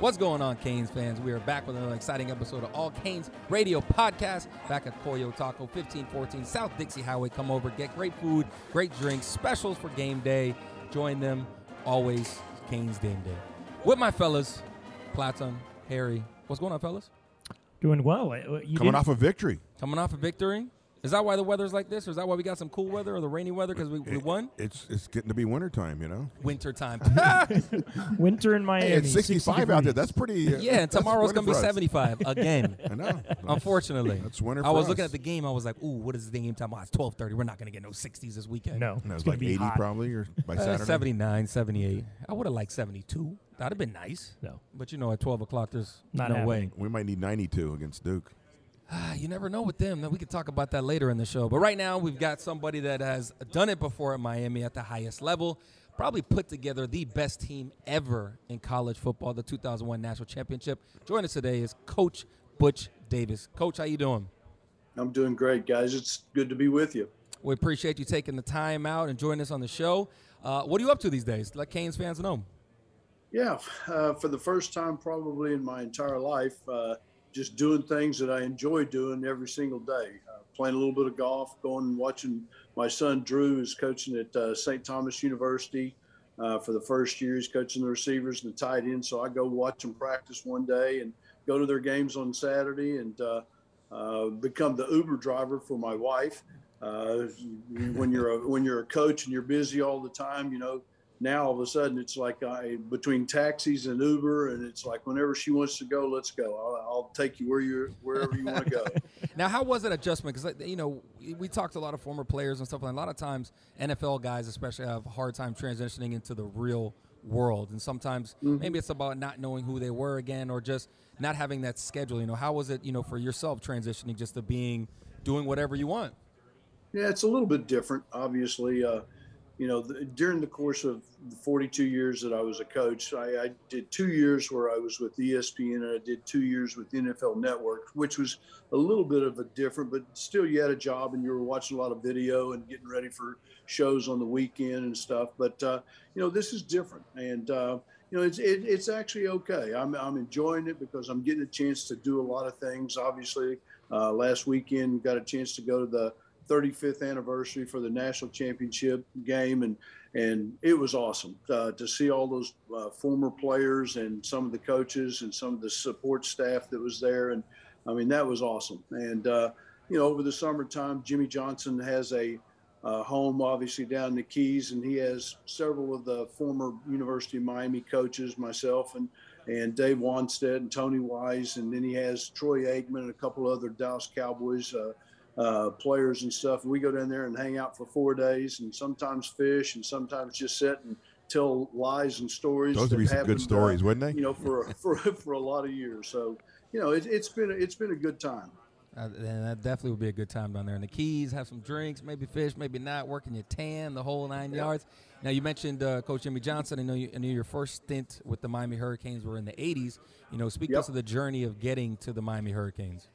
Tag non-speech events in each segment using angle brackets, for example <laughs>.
What's going on, Canes fans? We are back with another exciting episode of All Canes Radio Podcast. Back at Coyo Taco, 1514 South Dixie Highway. Come over, get great food, great drinks, specials for game day. Join them always, Canes Game Day. With my fellas, Platon, Harry. What's going on, fellas? Doing well. Uh, You Coming didn't- off a victory. Coming off a victory? Is that why the weather's like this, or is that why we got some cool weather or the rainy weather because we, we It- won? It's it's getting to be wintertime, you know. Winter time. <laughs> winter in Miami. Hey, it's 60 65 out there. That's pretty. uh, yeah, and tomorrow's going to be us. 75 <laughs> again. I know. Unfortunately, That's winter I was us. looking at the game. I was like, "Ooh, what is the game time? Oh, it's twelve thirty. We're not going to get no sixties this weekend." No, And it it's was gonna like be 80 hot. probably or by Uh, Saturday. 79, 78. I would have liked seventy-two. That'd have been nice. No, But you know, at twelve o'clock, there's Not no happening. We might need 92 against Duke. <sighs> you never know with them. We could talk about that later in the show. But right now, we've got somebody that has done it before at Miami at the highest level. Probably put together the best team ever in college football, the 2001 national championship. Joining us today is Coach Butch Davis. Coach, how you doing? I'm doing great, guys. It's good to be with you. We appreciate you taking the time out and joining us on the show. Uh, what are you up to these days? Let Canes fans know. Yeah, uh, for the first time probably in my entire life, uh, just doing things that I enjoy doing every single day. Uh, playing a little bit of golf, going and watching my son Drew is coaching at uh, St. Thomas University. Uh, for the first year, he's coaching the receivers and the tight end. So I go watch them practice one day and go to their games on Saturday and uh, uh, become the Uber driver for my wife. Uh, when you're a, when you're a coach and you're busy all the time, you know, now all of a sudden it's like I between taxis and Uber, and it's like whenever she wants to go, let's go. I'll, I'll take you where you wherever you want to go. <laughs> Now, how was that adjustment? Because you know, we talked to a lot of former players and stuff, and a lot of times NFL guys, especially, have a hard time transitioning into the real world, and sometimes maybe it's about not knowing who they were again, or just not having that schedule. You know, how was it? You know, for yourself transitioning just to being doing whatever you want. Yeah, it's a little bit different, obviously. Uh, you know, the, during the course of the 42 years that I was a coach, I, I did two years where I was with ESPN and I did two years with NFL Network, which was a little bit of a different, but still you had a job and you were watching a lot of video and getting ready for shows on the weekend and stuff. But, uh, you know, this is different. And, uh, you know, it's, it, it's actually okay. I'm, I'm enjoying it because I'm getting a chance to do a lot of things. Obviously, uh, last weekend, got a chance to go to the 35th anniversary for the national championship game, and and it was awesome uh, to see all those uh, former players and some of the coaches and some of the support staff that was there, and I mean that was awesome. And uh, you know, over the summertime, Jimmy Johnson has a uh, home obviously down in the Keys, and he has several of the former University of Miami coaches, myself and and Dave Wannstedt and Tony Wise, and then he has Troy Aikman and a couple other Dallas Cowboys. Uh, players and stuff. We go down there and hang out for four days, and sometimes fish, and sometimes just sit and tell lies and stories. Those that would be some good stories, uh, wouldn't they? You know, for <laughs> for for a lot of years. So, you know, it, it's been a, it's been a good time. Uh, and that definitely would be a good time down there in the Keys. Have some drinks, maybe fish, maybe not. Working your tan, the whole nine yards. Now you mentioned uh, Coach Jimmy Johnson. I know, you, I know your first stint with the Miami Hurricanes were in the '80s. You know, speak to us of the journey of getting to the Miami Hurricanes.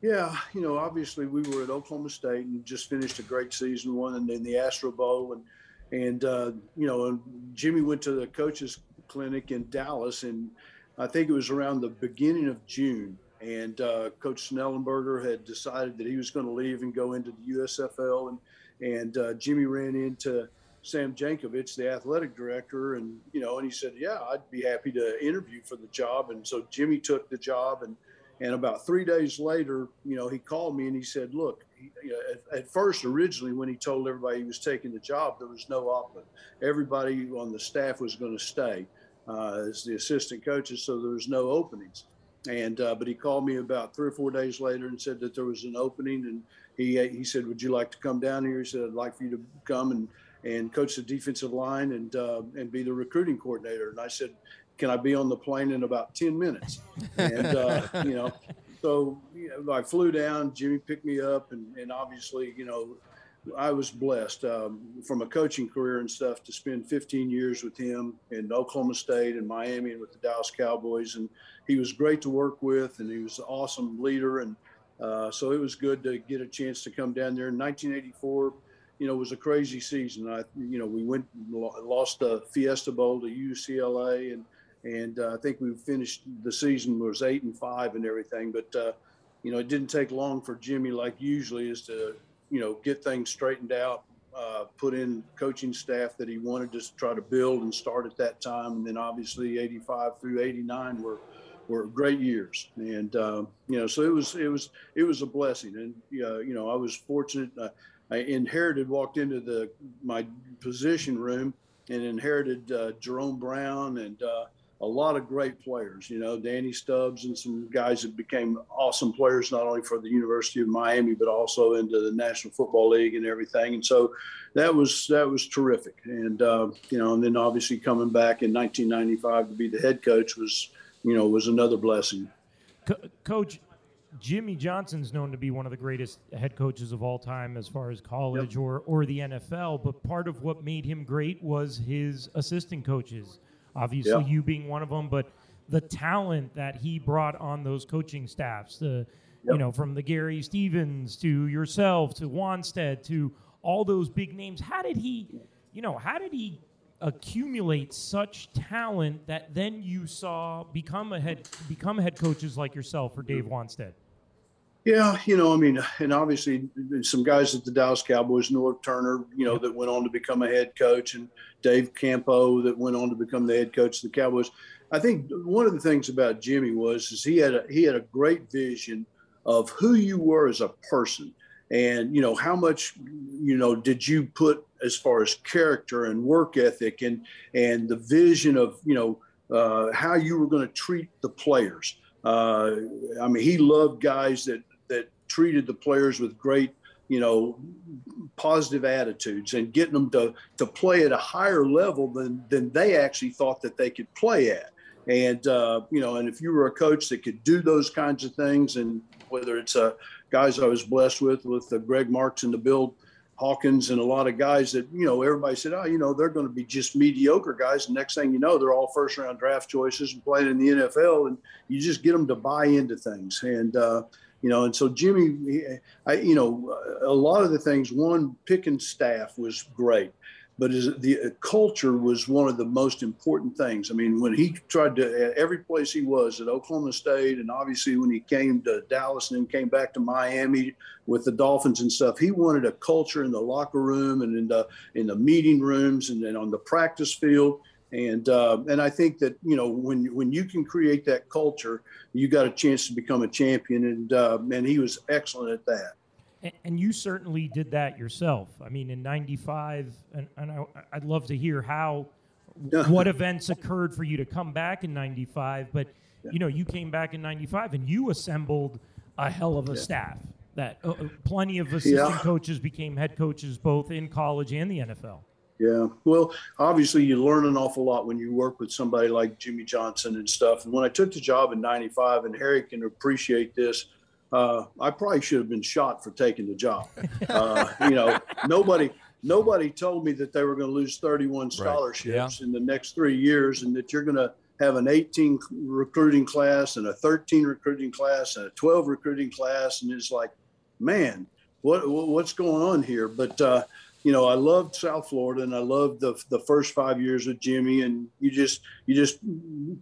Yeah, you know, obviously we were at Oklahoma State and just finished a great season, one and in the Astro Bowl, and and uh, you know, Jimmy went to the coaches clinic in Dallas, and I think it was around the beginning of June, and uh, Coach Schnellenberger had decided that he was going to leave and go into the USFL, and and uh, Jimmy ran into Sam Jankovich, the athletic director, and you know, and he said, "Yeah, I'd be happy to interview for the job," and so Jimmy took the job and. And about three days later, you know, he called me and he said, "Look, he, you know, at, at first, originally, when he told everybody he was taking the job, there was no opening. Everybody on the staff was going to stay uh, as the assistant coaches, so there was no openings. And uh, but he called me about three or four days later and said that there was an opening, and he he said, "Would you like to come down here?" He said, "I'd like for you to come and and coach the defensive line and uh, and be the recruiting coordinator." And I said, "Can I be on the plane in about ten minutes?" And uh, <laughs> you know, so you know, I flew down. Jimmy picked me up, and and obviously, you know, I was blessed um, from a coaching career and stuff to spend 15 years with him in Oklahoma State and Miami and with the Dallas Cowboys. And he was great to work with, and he was an awesome leader. And uh, so it was good to get a chance to come down there in 1984. You know, it was a crazy season. I, you know, we went lost the Fiesta Bowl to UCLA, and and uh, I think we finished the season was eight and five and everything. But uh, you know, it didn't take long for Jimmy, like usually, is to you know get things straightened out, uh, put in coaching staff that he wanted to try to build and start at that time, and then obviously 85 through 89 were were great years, and uh, you know, so it was it was it was a blessing, and uh, you know, I was fortunate. Uh, I inherited, walked into the my position room, and inherited uh, Jerome Brown and a lot of great players. You know, Danny Stubbs and some guys that became awesome players not only for the University of Miami but also into the National Football League and everything. And so that was that was terrific. And uh, you know, and then obviously coming back in 1995 to be the head coach was you know, was another blessing. Co- Coach Jimmy Johnson's known to be one of the greatest head coaches of all time as far as college yep. or, or the NFL, but part of what made him great was his assistant coaches. Obviously, yep. you being one of them, but the talent that he brought on those coaching staffs, the yep. you know, from the Gary Stevens to yourself to Wannstedt to all those big names. How did he, you know, how did he accumulate such talent that then you saw become a head become head coaches like yourself or Dave mm. Wannstedt? Yeah, you know, I mean, and obviously some guys at the Dallas Cowboys, Norv Turner, you know, that went on to become a head coach, and Dave Campo that went on to become the head coach of the Cowboys. I think one of the things about Jimmy was is he had a, he had a great vision of who you were as a person and you know how much you know did you put as far as character and work ethic and and the vision of you know uh, how you were going to treat the players uh, i mean he loved guys that that treated the players with great you know positive attitudes and getting them to to play at a higher level than than they actually thought that they could play at and uh, you know and if you were a coach that could do those kinds of things and whether it's a guys I was blessed with, with the Greg Marks and the Bill Hawkins and a lot of guys that, you know, everybody said, oh, you know, they're going to be just mediocre guys. And next thing you know, they're all first round draft choices and playing in the NFL. And you just get them to buy into things. And, uh, you know, and so Jimmy, I, you know, a lot of the things, one, picking staff was great but the uh, culture was one of the most important things. I mean, when he tried to every place he was at Oklahoma State, and obviously when he came to Dallas and then came back to Miami with the Dolphins and stuff, he wanted a culture in the locker room and in the in the meeting rooms and then on the practice field. And uh, and I think that you know when when you can create that culture, you got a chance to become a champion. And uh, and he was excellent at that. And you certainly did that yourself. I mean, in '95, and, and I, would love to hear how, what events occurred for you to come back in '95. But you know, you came back in '95 and you assembled a hell of a yeah. staff. That uh, uh plenty of assistant yeah. coaches became head coaches both in college and the NFL. Yeah. Well, obviously, you learn an awful lot when you work with somebody like Jimmy Johnson and stuff. And when I took the job in '95, and Harry can appreciate this uh, I probably should have been shot for taking the job. <laughs> Uh, you know, nobody nobody told me that they were going to lose 31 scholarships right. yeah. in the next three years, and that you're going to have an 18 recruiting class and a 13 recruiting class and a 12 recruiting class, and it's like, man, what what's going on here? But uh, you know, I loved South Florida and I loved the the first five years with Jimmy, and you just you just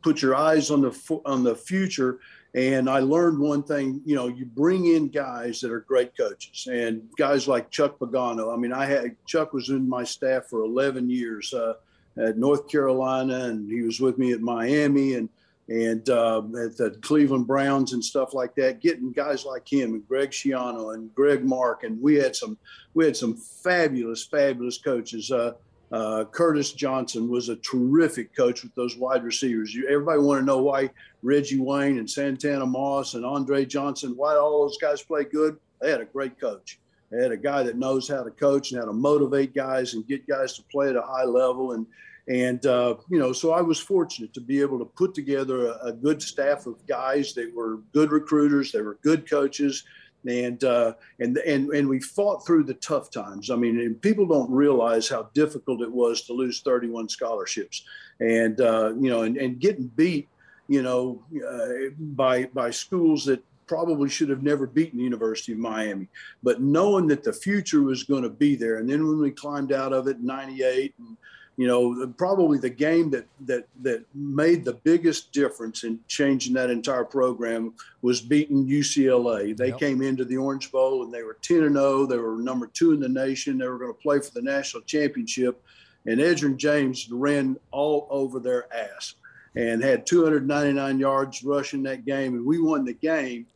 put your eyes on the on the future and I learned one thing, you know, you bring in guys that are great coaches and guys like Chuck Pagano. I mean, I had Chuck was in my staff for 11 years uh, at North Carolina, and he was with me at Miami and and uh, at the Cleveland Browns and stuff like that. Getting guys like him and Greg Schiano and Greg Mark, and we had some we had some fabulous, fabulous coaches. Uh, uh, Curtis Johnson was a terrific coach with those wide receivers. You, everybody want to know why Reggie Wayne and Santana Moss and Andre Johnson, why all those guys play good? They had a great coach. They had a guy that knows how to coach and how to motivate guys and get guys to play at a high level. And and uh, you know, so I was fortunate to be able to put together a, a good staff of guys that were good recruiters. They were good coaches and uh, and and and we fought through the tough times. I mean, people don't realize how difficult it was to lose 31 scholarships, and uh, you know, and, and getting beat, you know, uh, by by schools that probably should have never beaten the University of Miami, but knowing that the future was going to be there, and then when we climbed out of it in '98 and you know, probably the game that that that made the biggest difference in changing that entire program was beating UCLA. They yep. came into the Orange Bowl and they were 10 and 0. They were number two in the nation. They were going to play for the national championship, and Edgerrin James ran all over their ass and had 299 yards rushing that game, and we won the game.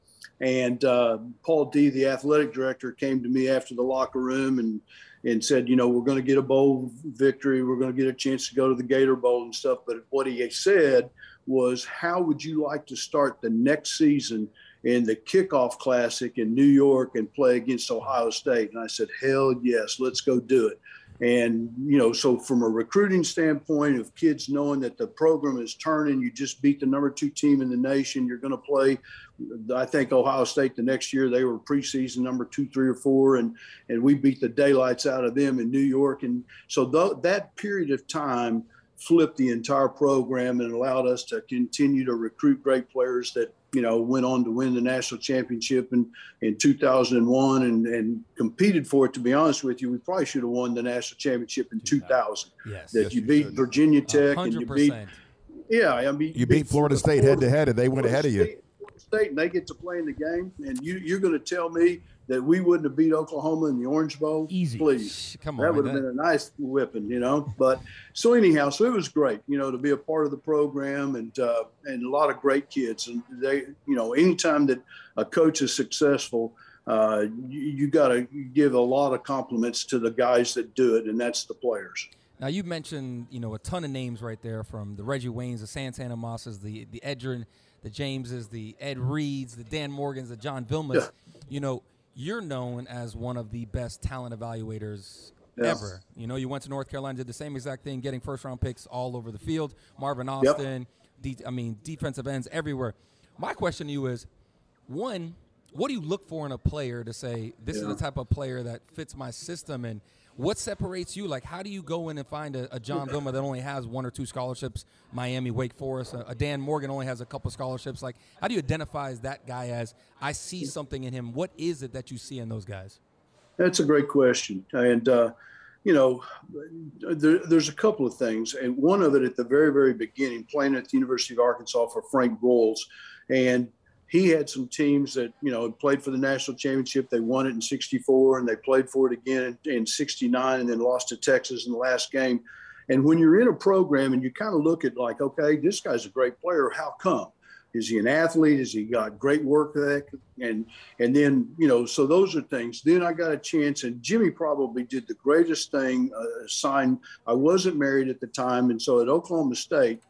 And uh, Paul Dee, the athletic director, came to me after the locker room and and said, you know, we're going to get a bowl victory. We're going to get a chance to go to the Gator Bowl and stuff. But what he said was, how would you like to start the next season in the kickoff classic in New York and play against Ohio State? And I said, hell yes, let's go do it. And, you know, so from a recruiting standpoint of kids knowing that the program is turning, you just beat the number two team in the nation, you're going to play. I think Ohio State the next year, they were preseason number two, three, or four, and, and we beat the daylights out of them in New York. And so th- that period of time flipped the entire program and allowed us to continue to recruit great players that you know, went on to win the national championship in, in 2001 and, and competed for it. To be honest with you, we probably should have won the national championship in 2000. Yes. That yes, you beat Virginia Tech 100%. and you beat. Yeah, I mean, you, beat, Florida State head to head, and they went ahead of you. State, and they get to play in the game, and you, you're going to tell me that we wouldn't have beat Oklahoma in the Orange Bowl? Easy. Please. Come on. That would have been a nice whipping, you know. But so anyhow, so it was great, you know, to be a part of the program and uh, and a lot of great kids. And they, you know, anytime that a coach is successful, uh, you, you got to give a lot of compliments to the guys that do it, and that's the players. Now you mentioned, you know, a ton of names right there from the Reggie Waynes, the Santana Mosses, the the Edgerrin, the Jameses, the Ed Reeds, the Dan Morgans, the John Vilmas. Yeah. You know, you're known as one of the best talent evaluators ever. You know, you went to North Carolina, did the same exact thing, getting first round picks all over the field. Marvin Austin, yep. de- I mean, defensive ends everywhere. My question to you is one, what do you look for in a player to say, this yeah. is the type of player that fits my system? And what separates you? Like, how do you go in and find a, a John Vilma that only has one or two scholarships, Miami, Wake Forest? A, a, Dan Morgan only has a couple scholarships. Like, how do you identify as that guy as I see something in him? What is it that you see in those guys? That's a great question, and uh, you know, there, there's a couple of things, and one of it at the very, very beginning, playing at the University of Arkansas for Frank Broyles, and he had some teams that you know played for the national championship. They won it in '64, and they played for it again in '69, and then lost to Texas in the last game. And when you're in a program and you kind of look at like, okay, this guy's a great player. How come? Is he an athlete? Has he got great work ethic? And and then you know, so those are things. Then I got a chance, and Jimmy probably did the greatest thing. Uh, sign. I wasn't married at the time, and so at Oklahoma State,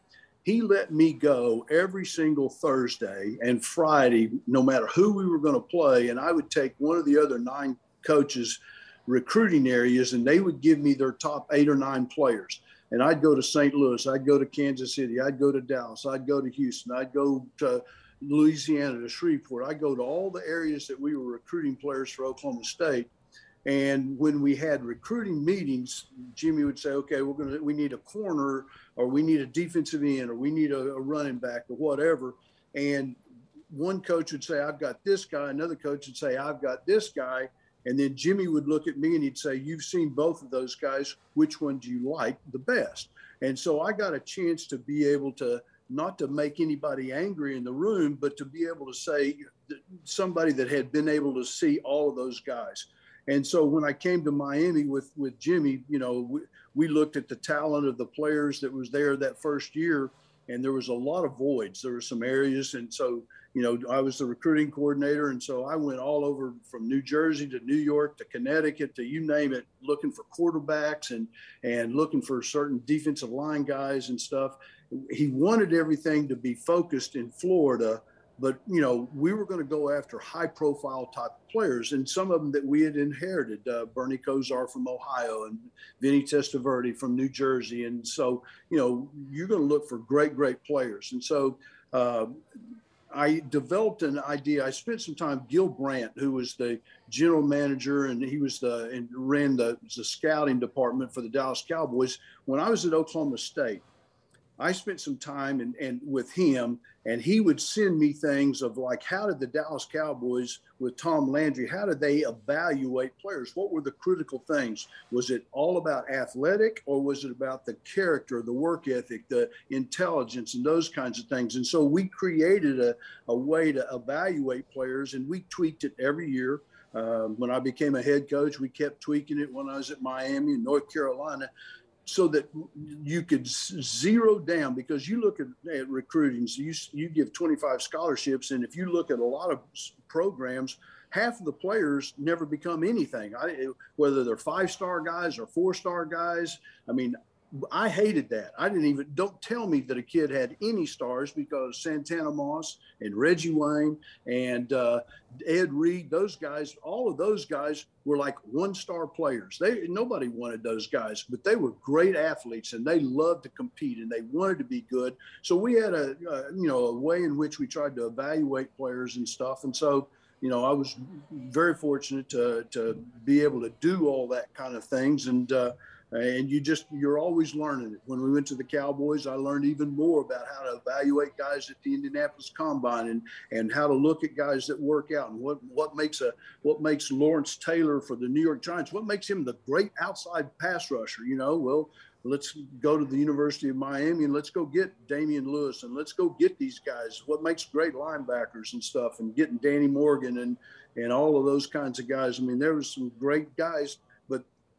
he let me go every single Thursday and Friday, no matter who we were going to play. And I would take one of the other nine coaches' recruiting areas and they would give me their top eight or nine players. And I'd go to St. Louis, I'd go to Kansas City, I'd go to Dallas, I'd go to Houston, I'd go to Louisiana, to Shreveport. I'd go to all the areas that we were recruiting players for Oklahoma State. And when we had recruiting meetings, Jimmy would say, "Okay, we're gonna we need a corner, or we need a defensive end, or we need a, a running back, or whatever." And one coach would say, "I've got this guy." Another coach would say, "I've got this guy." And then Jimmy would look at me and he'd say, "You've seen both of those guys. Which one do you like the best?" And so I got a chance to be able to not to make anybody angry in the room, but to be able to say somebody that had been able to see all of those guys. And so when I came to Miami with with Jimmy, you know, we, we looked at the talent of the players that was there that first year, and there was a lot of voids. There were some areas, and so you know, I was the recruiting coordinator, and so I went all over from New Jersey to New York to Connecticut to you name it, looking for quarterbacks and and looking for certain defensive line guys and stuff. He wanted everything to be focused in Florida but you know, we were going to go after high-profile type players, and some of them that we had inherited. Uh, Bernie Kosar from Ohio, and Vinny Testaverde from New Jersey, and so you know, you're going to look for great, great players. And so, uh, I developed an idea. I spent some time. Gil Brandt, who was the general manager, and he was the and ran the, the scouting department for the Dallas Cowboys when I was at Oklahoma State. I spent some time and, and with him, and he would send me things of like, how did the Dallas Cowboys with Tom Landry, how did they evaluate players? What were the critical things? Was it all about athletic, or was it about the character, the work ethic, the intelligence, and those kinds of things? And so we created a, a way to evaluate players, and we tweaked it every year. Um, when I became a head coach, we kept tweaking it when I was at Miami and North Carolina so that you could zero down because you look at, at recruiting so you, you give 25 scholarships and if you look at a lot of programs half of the players never become anything. I, whether they're five star guys or four star guys i mean I hated that. I didn't even don't tell me that a kid had any stars because Santana Moss and Reggie Wayne and uh, Ed Reed, those guys, all of those guys were like one star players. They nobody wanted those guys, but they were great athletes and they loved to compete and they wanted to be good. So we had a, a you know a way in which we tried to evaluate players and stuff. And so you know I was very fortunate to to be able to do all that kind of things and. Uh, and you just you're always learning it. When we went to the Cowboys, I learned even more about how to evaluate guys at the Indianapolis Combine and and how to look at guys that work out and what what makes a what makes Lawrence Taylor for the New York Giants, what makes him the great outside pass rusher. You know, well. Let's go to the University of Miami and let's go get Damian Lewis and let's go get these guys. What makes great linebackers and stuff, and getting Danny Morgan and and all of those kinds of guys. I mean, there were some great guys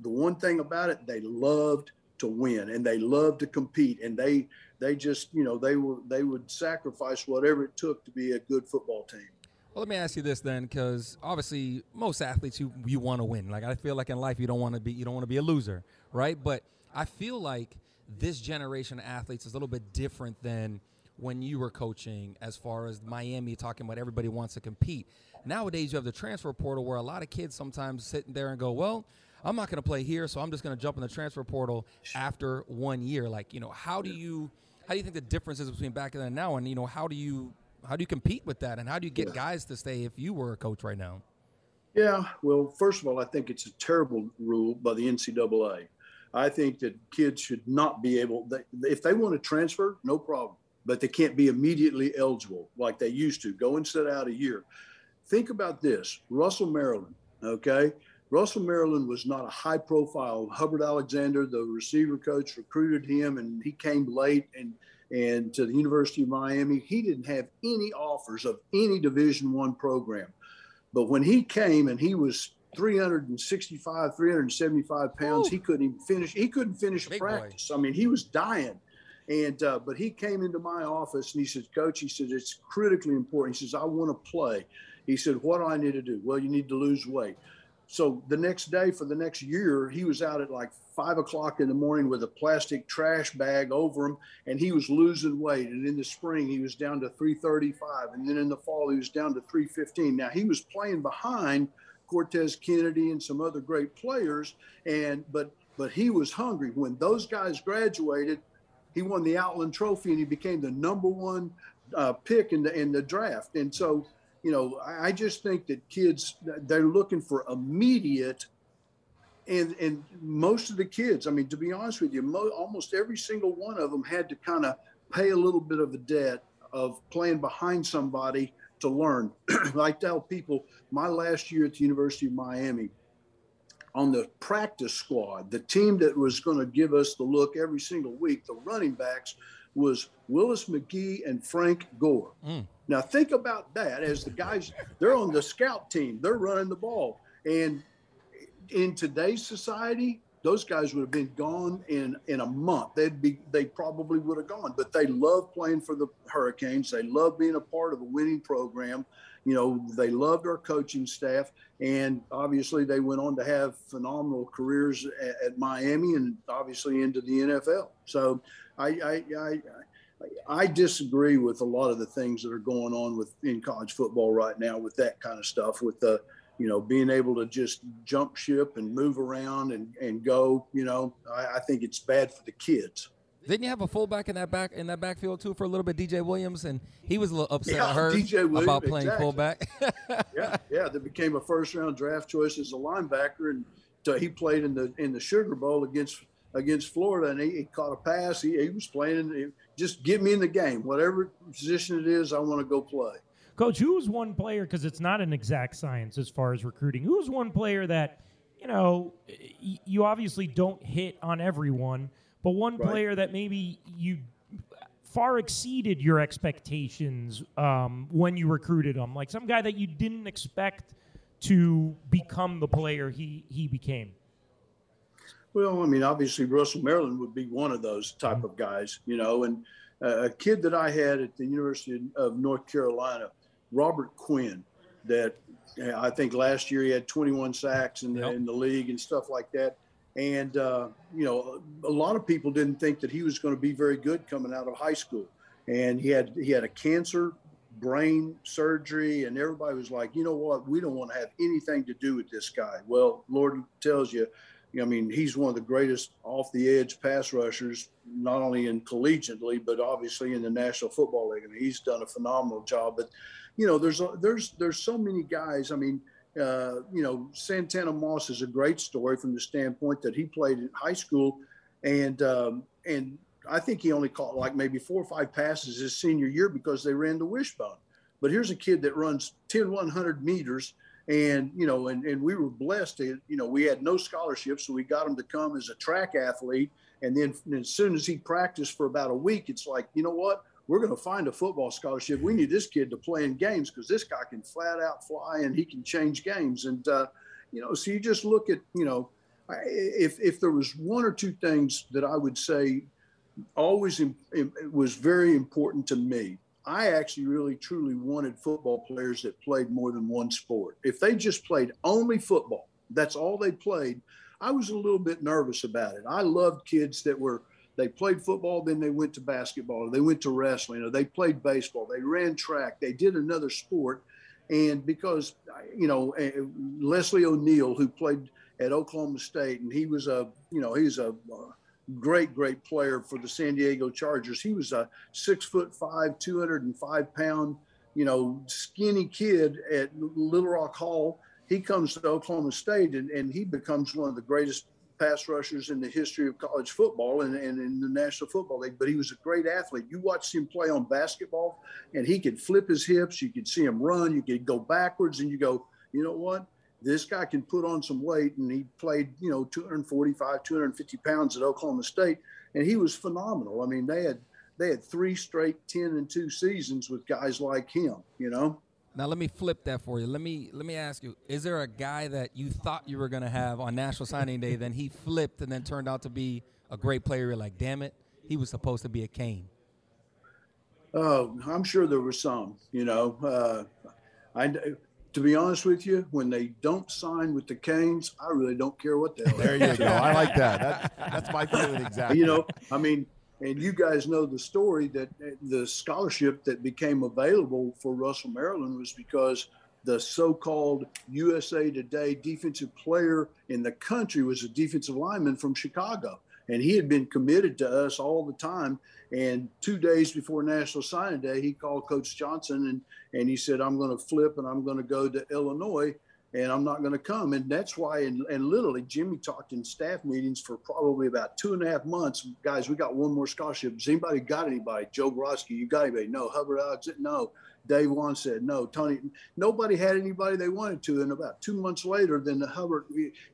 the one thing about it, they loved to win and they loved to compete and they they just you know they were they would sacrifice whatever it took to be a good football team. Well, let me ask you this then, because obviously most athletes you you want to win. Like I feel like in life you don't want to be you don't want to be a loser, right? But I feel like this generation of athletes is a little bit different than when you were coaching as far as Miami talking about everybody wants to compete. Nowadays you have the transfer portal where a lot of kids sometimes sitting there and go, well, I'm not going to play here, so I'm just going to jump in the transfer portal after one year. Like, you know, how do you how do you think the difference is between back then and now? And you know, how do you how do you compete with that? And how do you get yeah. guys to stay if you were a coach right now? Yeah, well, first of all, I think it's a terrible rule by the NCAA. I think that kids should not be able, they, if they want to transfer, no problem, but they can't be immediately eligible like they used to. Go and sit out a year. Think about this Russell Maryland, okay? Russell Maryland was not a high profile. Hubbard Alexander, the receiver coach, recruited him and he came late and and to the University of Miami. He didn't have any offers of any Division One program. But when he came and he was 365, 375 pounds, Ooh. he couldn't even finish. He couldn't finish Big practice. Boy. I mean, he was dying. And uh, but he came into my office and he said, Coach, he said it's critically important. He says, I want to play. He said, What do I need to do? Well, you need to lose weight. So the next day for the next year, he was out at like five o'clock in the morning with a plastic trash bag over him, and he was losing weight. And in the spring, he was down to 335, and then in the fall, he was down to 315. Now he was playing behind Cortez Kennedy and some other great players, and but but he was hungry. When those guys graduated, he won the Outland Trophy, and he became the number one uh, pick in the in the draft. And so you know, I just think that kids they're looking for immediate, and and most of the kids, I mean, to be honest with you, mo- almost every single one of them had to kind of pay a little bit of a debt of playing behind somebody to learn. <clears throat> I tell people, my last year at the University of Miami, on the practice squad, the team that was going to give us the look every single week, the running backs was Willis McGahee and Frank Gore. Mm. Now think about that as the guys they're on the scout team, they're running the ball. And in today's society, those guys would have been gone in in a month. They'd be they probably would have gone, but they love playing for the Hurricanes. They love being a part of a winning program. You know, they loved our coaching staff, and obviously they went on to have phenomenal careers at, at Miami and obviously into the NFL. So I, I, I I disagree with a lot of the things that are going on with in college football right now with that kind of stuff with the you know being able to just jump ship and move around and, and go you know I, I think it's bad for the kids didn't you have a fullback in that back in that backfield too for a little bit, DJ Williams, and he was a little upset. Yeah, I Williams, about playing exactly. fullback. <laughs> yeah, yeah, that became a first round draft choice as a linebacker, and uh, he played in the in the Sugar Bowl against against Florida, and he, he caught a pass. He, he was playing. Just get me in the game, whatever position it is. I want to go play. Coach, who was one player? Because it's not an exact science as far as recruiting. Who was one player that you know you obviously don't hit on everyone, but one right. player that maybe you far exceeded your expectations um, when you recruited him, like some guy that you didn't expect to become the player he he became. Well, I mean, obviously Russell Maryland would be one of those type mm-hmm. of guys, you know, and uh, a kid that I had at the University of North Carolina, Robert Quinn, that I think last year he had 21 sacks in the, yep. in the league and stuff like that. And, uh, you know, a lot of people didn't think that he was going to be very good coming out of high school. And he had, he had a cancer brain surgery and everybody was like, you know what? We don't want to have anything to do with this guy. Well, Lord tells you, I mean, he's one of the greatest off the edge pass rushers, not only in collegiately, but obviously in the National Football League. I mean, he's done a phenomenal job. But, you know, there's, there's, there's so many guys. I mean, uh, you know, Santana Moss is a great story from the standpoint that he played in high school, and um, and I think he only caught like maybe four or five passes his senior year because they ran the wishbone. But here's a kid that runs 10, 100 meters, and you know, and, and we were blessed. To, you know, we had no scholarship, so we got him to come as a track athlete. And then as soon as he practiced for about a week, it's like, you know what? We're going to find a football scholarship. We need this kid to play in games because this guy can flat out fly and he can change games. And, uh, you know, so you just look at, you know, if, if there was one or two things that I would say always was very important to me, I actually really truly wanted football players that played more than one sport. If they just played only football, that's all they played. I was a little bit nervous about it. I loved kids that were they played football, then they went to basketball, they went to wrestling, or they played baseball, they ran track, they did another sport. And because, you know, eh, Leslie O'Neal, who played at Oklahoma State, and he was a, you know, he's a great, great player for the San Diego Chargers. He was a six foot five, 205 pound, you know, skinny kid at Little Rock Hall. He comes to Oklahoma State and, and he becomes one of the greatest pass rushers in the history of college football and, and in the National Football League, but he was a great athlete. You watched him play on basketball, and he could flip his hips. You could see him run. You could go backwards, and you go, you know what? This guy can put on some weight, and he played, you know, 245, 250 pounds at Oklahoma State, and he was phenomenal. I mean, they had they had three straight 10 and 2 seasons with guys like him, you know. Now let me flip that for you. Let me let me ask you: Is there a guy that you thought you were going to have on National Signing Day, then he flipped and then turned out to be a great player? You're like, damn it, he was supposed to be a Cane. Oh, I'm sure there were some. You know, uh, I to be honest with you, when they don't sign with the Canes, I really don't care what the hell. There you go. I like that. That's, that's my feeling exactly. You know, I mean, and you guys know the story that the scholarship that became available for Russell Maryland was because the so-called USA Today defensive player in the country was a defensive lineman from Chicago, and he had been committed to us all the time. And two days before National Signing Day, he called Coach Johnson and and he said, "I'm going to flip and I'm going to go to Illinois." And I'm not going to come. And that's why, and, and, literally, Jimmy talked in staff meetings for probably about two and a half months. Guys, we got one more scholarship. Has anybody got anybody? Joe Brodsky, you got anybody? No. Hubbard Alex, no. Dave Wannstedt no. Tony, nobody had anybody they wanted to. And about two months later, then the Hubbard,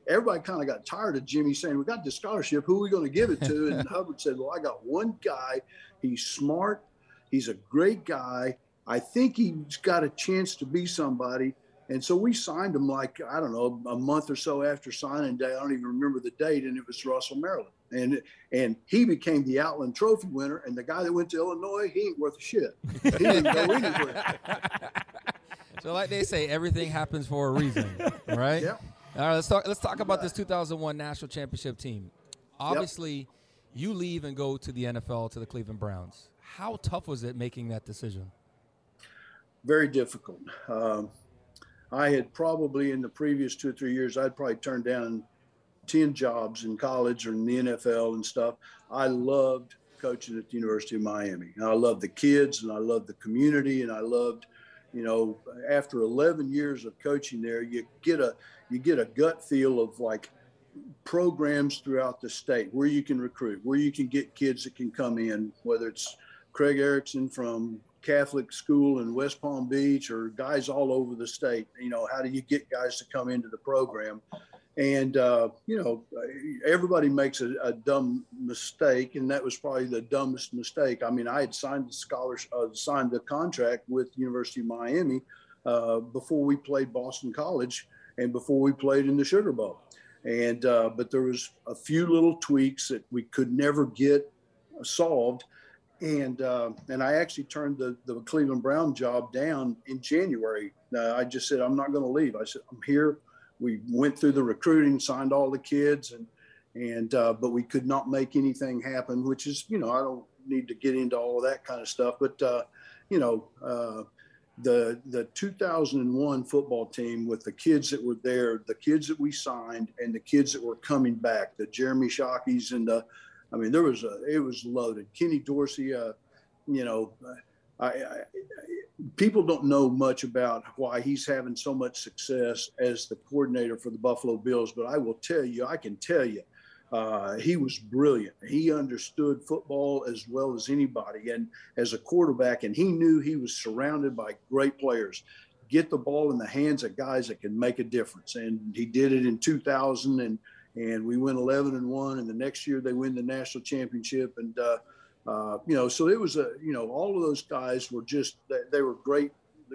everybody kind of got tired of Jimmy saying, "We got the scholarship. Who are we going to give it to?" <laughs> And Hubbard said, "Well, I got one guy. He's smart. He's a great guy. I think he's got a chance to be somebody." And so we signed him like, I don't know, a month or so after signing day. I don't even remember the date. And it was Russell Maryland. And and he became the Outland Trophy winner. And the guy that went to Illinois, he ain't worth a shit. He didn't go <laughs> anywhere. So like they say, everything happens for a reason, <laughs> right? Yep. All right, let's talk. Let's talk about this 2001 national championship team. Obviously, yep. you leave and go to the NFL to the Cleveland Browns. How tough was it making that decision? Very difficult. Um, I had probably in the previous two or three years, I'd probably turned down 10 jobs in college or in the NFL and stuff. I loved coaching at the University of Miami. And I loved the kids and I loved the community and I loved, you know, after 11 years of coaching there, you get a you get a gut feel of like programs throughout the state where you can recruit, where you can get kids that can come in, whether it's Craig Erickson from Catholic school in West Palm Beach or guys all over the state. You know, how do you get guys to come into the program? And, uh, you know, everybody makes a, a, dumb mistake, and that was probably the dumbest mistake. I mean, I had signed the scholarship, uh, signed the contract with University of Miami uh, before we played Boston College and before we played in the Sugar Bowl. And, uh, but there was a few little tweaks that we could never get solved and uh, and I actually turned the the Cleveland Brown job down in January. Uh, I just said I'm not going to leave. I said I'm here. We went through the recruiting, signed all the kids, and and uh, but we could not make anything happen. Which is you know I don't need to get into all of that kind of stuff, but uh, you know. Uh, the the 2001 football team with the kids that were there, the kids that we signed, and the kids that were coming back, the Jeremy Shockies and the I mean, there was a, it was loaded. Kenny Dorsey, uh, you know, I, I, people don't know much about why he's having so much success as the coordinator for the Buffalo Bills, but I will tell you, I can tell you, uh, he was brilliant. He understood football as well as anybody, and as a quarterback, and he knew he was surrounded by great players. Get the ball in the hands of guys that can make a difference, and he did it in 2000 and and we win 11 and one. And the next year they win the national championship. And, uh, uh, you know, so it was a, you know, all of those guys were just, they, they were great,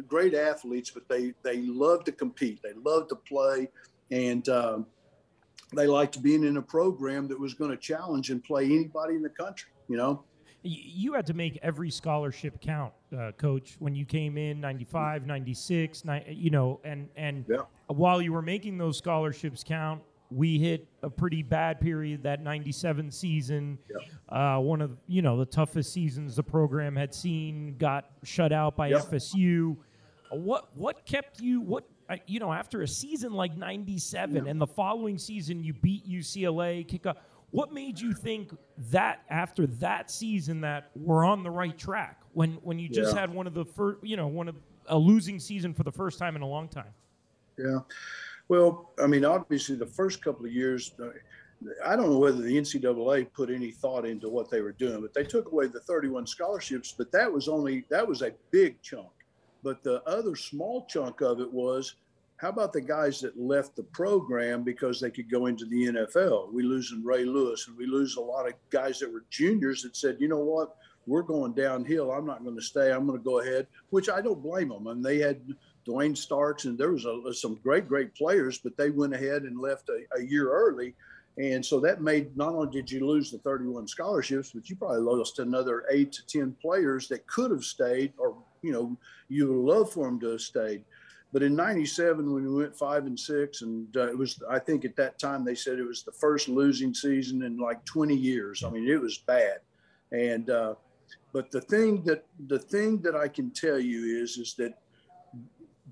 great athletes, but they, they loved to compete. They loved to play. And, um, they liked being in a program that was going to challenge and play anybody in the country, you know? You had to make every scholarship count, uh, coach, when you came in 95, 96, you know, and, and yeah. while you were making those scholarships count, we hit a pretty bad period that 97 season yep. uh, one of you know the toughest seasons the program had seen got shut out by yep. fsu what what kept you what uh, you know after a season like 97 yep. and the following season you beat ucla kick up what made you think that after that season that we're on the right track when when you just yeah. had one of the first you know one of a losing season for the first time in a long time yeah well, I mean, obviously, the first couple of years, uh, I don't know whether the NCAA put any thought into what they were doing, but they took away the 31 scholarships. But that was only that was a big chunk. But the other small chunk of it was, how about the guys that left the program because they could go into the NFL? We lose Ray Lewis, and we lose a lot of guys that were juniors that said, you know what, we're going downhill. I'm not going to stay. I'm going to go ahead, which I don't blame them. And they had Duane Starks, and there was a, some great, great players, but they went ahead and left a, a, year early. And so that made not only did you lose the 31 scholarships, but you probably lost another eight to 10 players that could have stayed, or, you know, you would love for them to have stayed. But in 97, when we went five and six, and uh, it was, I think at that time they said it was the first losing season in like 20 years. I mean, it was bad. And, uh, but the thing that the thing that I can tell you is is that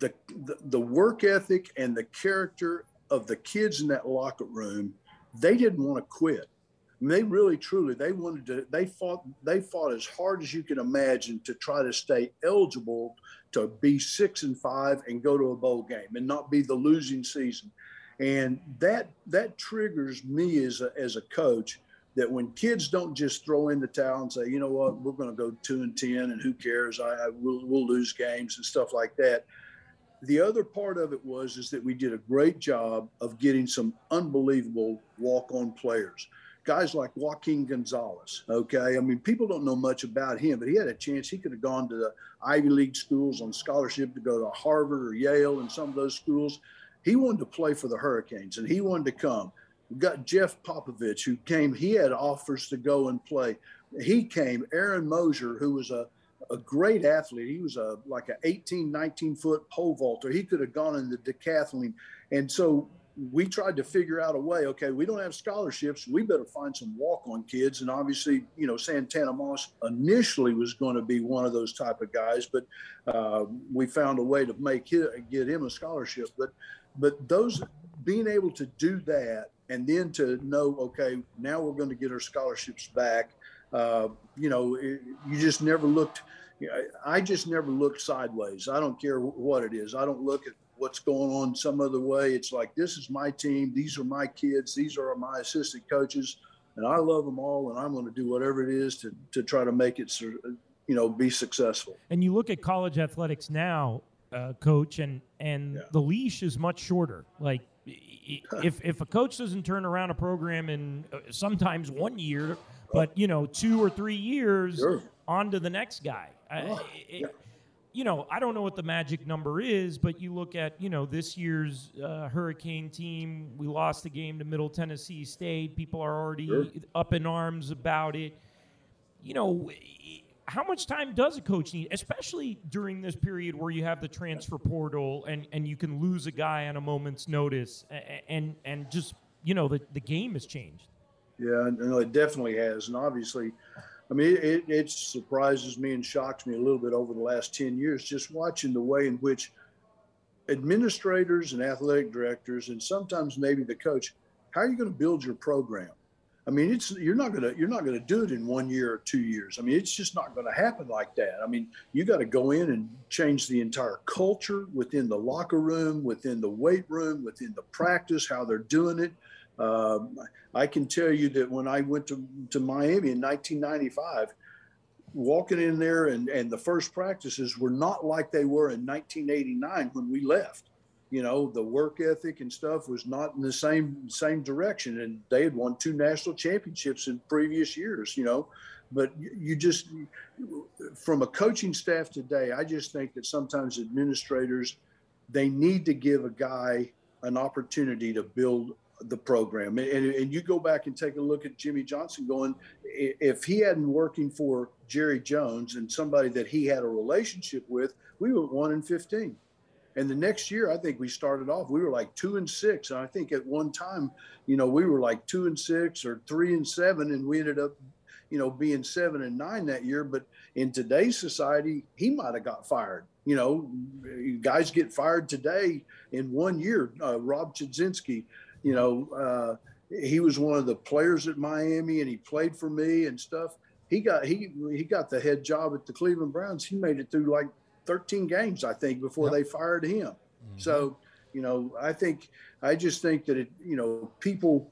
the, the, work ethic and the character of the kids in that locker room, they didn't want to quit. They really, truly, they wanted to. They fought. They fought as hard as you can imagine to try to stay eligible to be six and five and go to a bowl game and not be the losing season. And that that triggers me as a as a coach that when kids don't just throw in the towel and say, you know what, we're going to go two and ten, and who cares? I, I will we'll lose games and stuff like that the other part of it was is that we did a great job of getting some unbelievable walk-on players. Guys like joaquin gonzalez okay? I mean people don't know much about him but he had a chance. He could have gone to the ivy league schools on scholarship to go to harvard or yale and some of those schools. He wanted to play for the hurricanes and he wanted to come. We got jeff popovich who came. He had offers to go and play. He came. Aaron mosier who was a a great athlete. He was a like an 18, 19 foot pole vaulter. He could have gone in the decathlon. And so we tried to figure out a way. Okay, we don't have scholarships. We better find some walk-on kids. And obviously, you know, Santana Moss initially was going to be one of those type of guys, but uh, we found a way to make him, get him a scholarship. But but those being able to do that and then to know, okay, now we're going to get our scholarships back uh, you know, it, you just never looked. I just never looked sideways. I don't care what it is. I don't look at what's going on some other way. It's like this is my team, these are my kids, these are my assistant coaches, and I love them all, and I'm going to do whatever it is to to try to make it, you know, be successful. And you look at college athletics now, uh, coach, and and yeah. the leash is much shorter. Like if if a coach doesn't turn around a program in uh, sometimes one year, but you know two or three years, sure. on to the next guy. Oh, it, yeah. You know, I don't know what the magic number is, but you look at you know this year's uh, Hurricane team. We lost the game to Middle Tennessee State. People are already sure. up in arms about it. You know, how much time does a coach need, especially during this period where you have the transfer portal and, and you can lose a guy on a moment's notice and and just you know the, the game has changed. Yeah, no, it definitely has, and obviously, I mean, it, it surprises me and shocks me a little bit over the last ten years just watching the way in which administrators and athletic directors, and sometimes maybe the coach, how are you going to build your program? I mean, it's you're not gonna you're not gonna do it in one year or two years. I mean, it's just not to happen like that. I mean, you got to go in and change the entire culture within the locker room, within the weight room, within the practice, how they're doing it. Um, I can tell you that when I went to, to Miami in 1995, walking in there and, and the first practices were not like they were in 1989 when we left. You know the work ethic and stuff was not in the same same direction and they had won two national championships in previous years you know? But you just from a coaching staff today i just think that sometimes administrators they need to give a guy an opportunity to build the program and, and you go back and take a look at jimmy johnson going if he hadn't working for jerry jones and somebody that he had a relationship with we went 1 in 15 and the next year, I think we started off, we were like two and six. And I think at one time, you know, we were like two and six or three and seven, and we ended up, you know, being seven and nine that year. But in today's society, he might have got fired. You know, guys get fired today in one year. Uh, Rob Chudzinski, you know, uh, he was one of the players at Miami, and he played for me and stuff. He got he he got the head job at the Cleveland Browns. He made it through like 13 games, I think, before yep. they fired him. Mm-hmm. So, you know, I think, I just think that it, you know, people,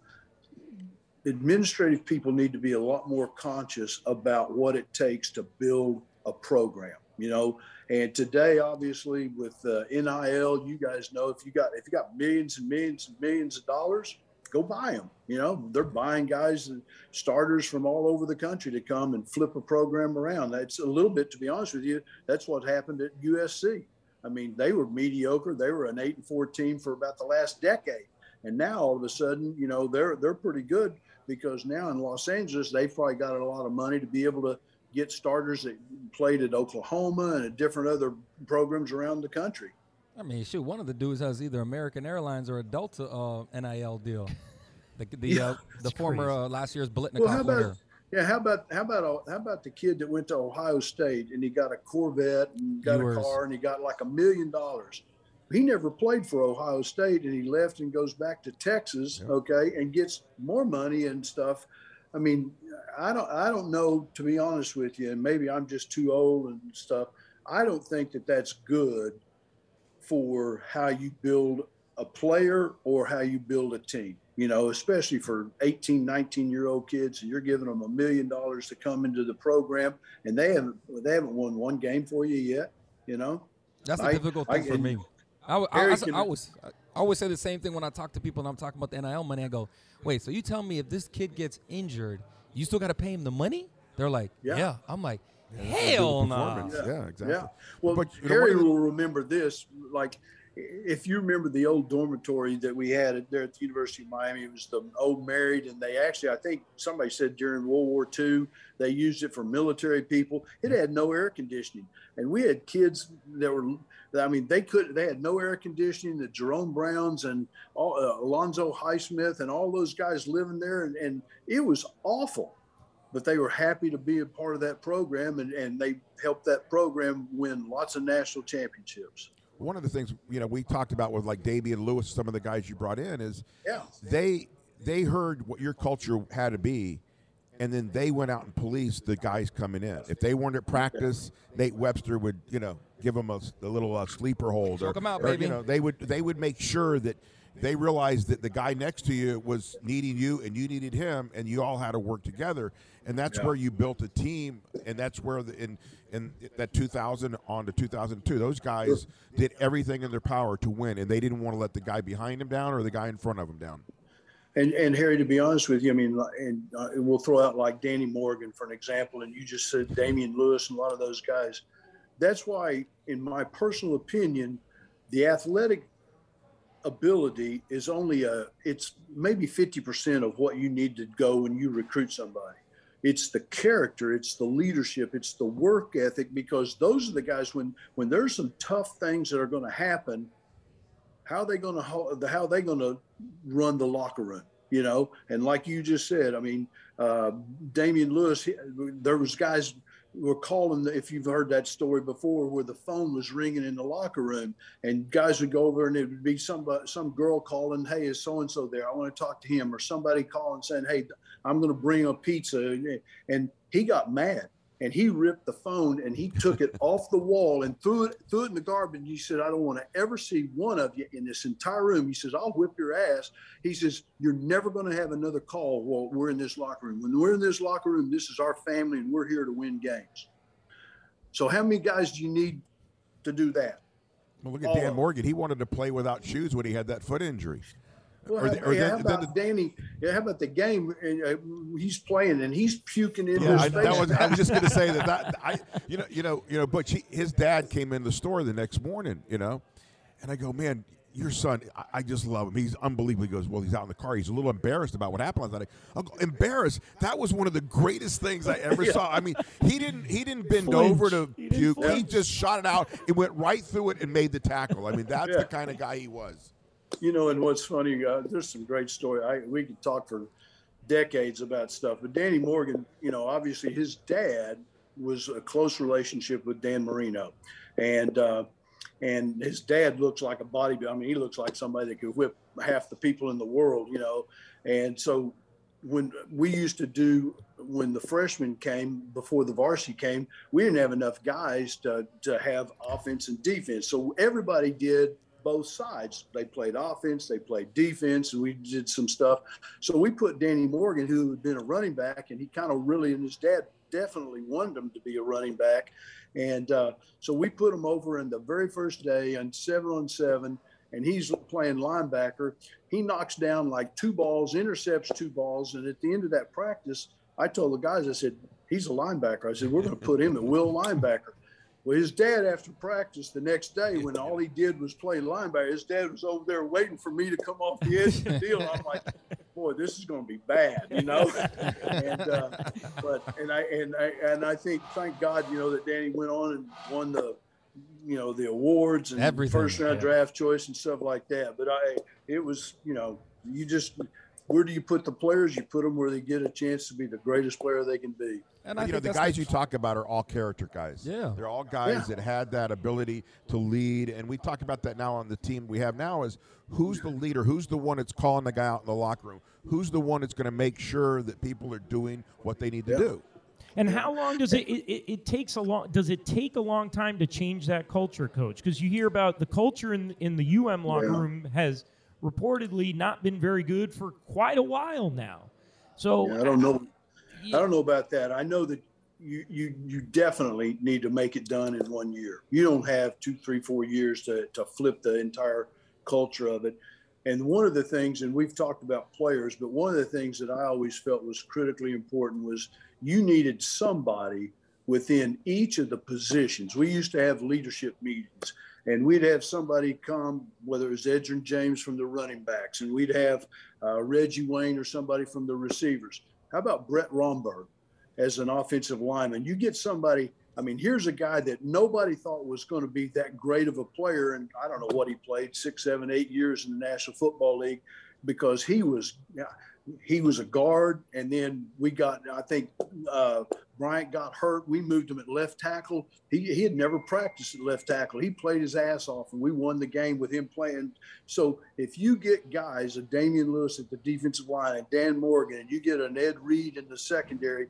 administrative people need to be a lot more conscious about what it takes to build a program, you know. And today, obviously, with uh, NIL, you guys know if you got if you got millions and millions and millions of dollars, go buy them. You know, they're buying guys and starters from all over the country to come and flip a program around. That's a little bit, to be honest with you, that's what happened at USC. I mean, they were mediocre. They were an eight and four team for about the last decade, and now all of a sudden, you know, they're they're pretty good because now in Los Angeles they've probably got a lot of money to be able to get starters that played at Oklahoma and at different other programs around the country. I mean, shoot, one of the dudes has either American Airlines or a Delta uh, NIL deal. <laughs> The the, yeah, uh, the former uh, last year's Biletnikoff well, winner. Yeah, how about how about how about the kid that went to Ohio State and he got a Corvette and got Yours. a car and he got like a million dollars. He never played for Ohio State and he left and goes back to Texas, yep. okay, and gets more money and stuff. I mean, I don't I don't know to be honest with you, and maybe I'm just too old and stuff. I don't think that that's good for how you build a player or how you build a team you know especially for 18 19 year old kids and you're giving them a million dollars to come into the program and they haven't they haven't won one game for you yet you know that's a difficult thing I, for me I, I, I, I, was, I always say the same thing when I talk to people and I'm talking about the NIL money. I go, wait, so you tell me if this kid gets injured, you still got to pay him the money? They're like, yeah. yeah. I'm like, yeah, hell no. Nah. Yeah. yeah. exactly. Yeah. Well, but, Harry know, will remember this. Like, if you remember the old dormitory that we had there at the University of Miami, it was the old married, and they actually, I think somebody said during World War II, they used it for military people. It had no air conditioning, and we had kids that were, I mean, they could, they had no air conditioning. The Jerome Browns and all, uh, Alonzo Highsmith and all those guys living there, and, and it was awful but they were happy to be a part of that program and, and they helped that program win lots of national championships one of the things you know we talked about with like Damione Lewis, some of the guys you brought in is yeah. they they heard what your culture had to be, and then they went out and policed the guys coming in. If they weren't at practice, Nate Webster would, you know, give them a, a little uh, sleeper hold. Choke or, 'em out, or, baby. You know, they would they would make sure that they realized that the guy next to you was needing you and you needed him, and you all had to work together. And that's Yeah. where you built a team, and that's where the, in in that 2000 on to 2002, those guys did everything in their power to win, and they didn't want to let the guy behind him down or the guy in front of him down. And and Harry, to be honest with you, I mean, and uh, we'll throw out like Danny Morgan for an example, and you just said Damione Lewis and a lot of those guys. That's why, in my personal opinion, the athletic ability is only a it's maybe 50% of what you need to go when you recruit somebody. It's the character it's the leadership it's the work ethic because those are the guys when when there's some tough things that are going to happen how are they going to how are they going to run the locker room you know? And like you just said i mean uh, damione lewis he- there was guys were calling if you've heard that story before where the phone was ringing in the locker room and guys would go over and it would be some uh, some girl calling hey is so and so there? I want to talk to him or somebody calling saying hey i'm going to bring a pizza and he got mad and he ripped the phone and he took it <laughs> off the wall and threw it threw it in the garbage. He said, "I don't want to ever see one of you in this entire room." He says, "I'll whip your ass." He says, "You're never going to have another call while we're in this locker room. When we're in this locker room, this is our family, and we're here to win games." So, how many guys do you need to do that? Well, look at All Dan. Morgan. He wanted to play without shoes when he had that foot injury. Well, Or the- or yeah, then- how about the- Danny? Yeah, how about the game? And, uh, he's playing and he's puking in Yeah, his I, face. that was, I was just going to say that, that <laughs> I, you know, you know, you know. He, his dad came in the store the next morning, you know, and I go, man, your son, I, I just love him. He's unbelievable. He goes, well, he's out in the car. He's a little embarrassed about what happened last night. I go, embarrassed? That was one of the greatest things I ever <laughs> saw. I mean, he didn't, he didn't bend Flinch. over to He puke. He just shot it out. It went right through it and made the tackle. I mean, that's Yeah. the kind of guy he was. You know, and what's funny, uh, there's some great story. I we could talk for decades about stuff, but Danny Morgan, you know, obviously his dad was a close relationship with Dan Marino, and uh, and his dad looks like a body. I mean, he looks like somebody that could whip half the people in the world, you know. And so when we used to do when the freshmen came before the varsity came, we didn't have enough guys to to have offense and defense. So everybody did both sides. They played offense, they played defense, and we did some stuff. So we put Danny Morgan, who had been a running back, and he kind of really, and his dad definitely wanted him to be a running back. And uh, so we put him over in the very first day on seven on seven, and he's playing linebacker. He knocks down like two balls, intercepts two balls, and at the end of that practice, I told the guys, I said, he's a linebacker. I said, we're going to put him at will linebacker. Well, his dad, after practice the next day, when all he did was play linebacker, his dad was over there waiting for me to come off the edge of the deal. I'm like, <laughs> boy, this is going to be bad, you know. <laughs> and uh, but and I and I and I think, thank God, you know, that Danny went on and won the, you know, the awards and Everything, first round yeah. draft choice and stuff like that. But I, it was, you know, you just. Where do you put the players? You put them where they get a chance to be the greatest player they can be. And I you know, think the that's guys you talk about are all character guys. Yeah. They're all guys Yeah. that had that ability to lead. And we talk about that now on the team we have now is who's the leader? Who's the one that's calling the guy out in the locker room? Who's the one that's going to make sure that people are doing what they need to Yeah. do? And how long does it, it, it? It takes a long. Does it take a long time to change that culture, Coach? Because you hear about the culture in in the UM locker Yeah. room has reportedly not been very good for quite a while now. So Yeah, I don't know. I don't know about that. I know that you, you you definitely need to make it done in one year. You don't have two, three, four years to, to flip the entire culture of it. And one of the things, and we've talked about players, but one of the things that I always felt was critically important was you needed somebody within each of the positions. We used to have leadership meetings, and we'd have somebody come, whether it was Edgerrin James from the running backs, and we'd have uh, Reggie Wayne or somebody from the receivers. How about Brett Romberg as an offensive lineman? You get somebody. I mean, here's a guy that nobody thought was going to be that great of a player, and I don't know what he played six, seven, eight years in the National Football League because he was. He was a guard, and then we got, I think, uh, Bryant got hurt, we moved him at left tackle. He, he had never practiced at left tackle. He played his ass off, and we won the game with him playing. So if you get guys, a Damione Lewis at the defensive line, and Dan Morgan, and you get an Ed Reed in the secondary,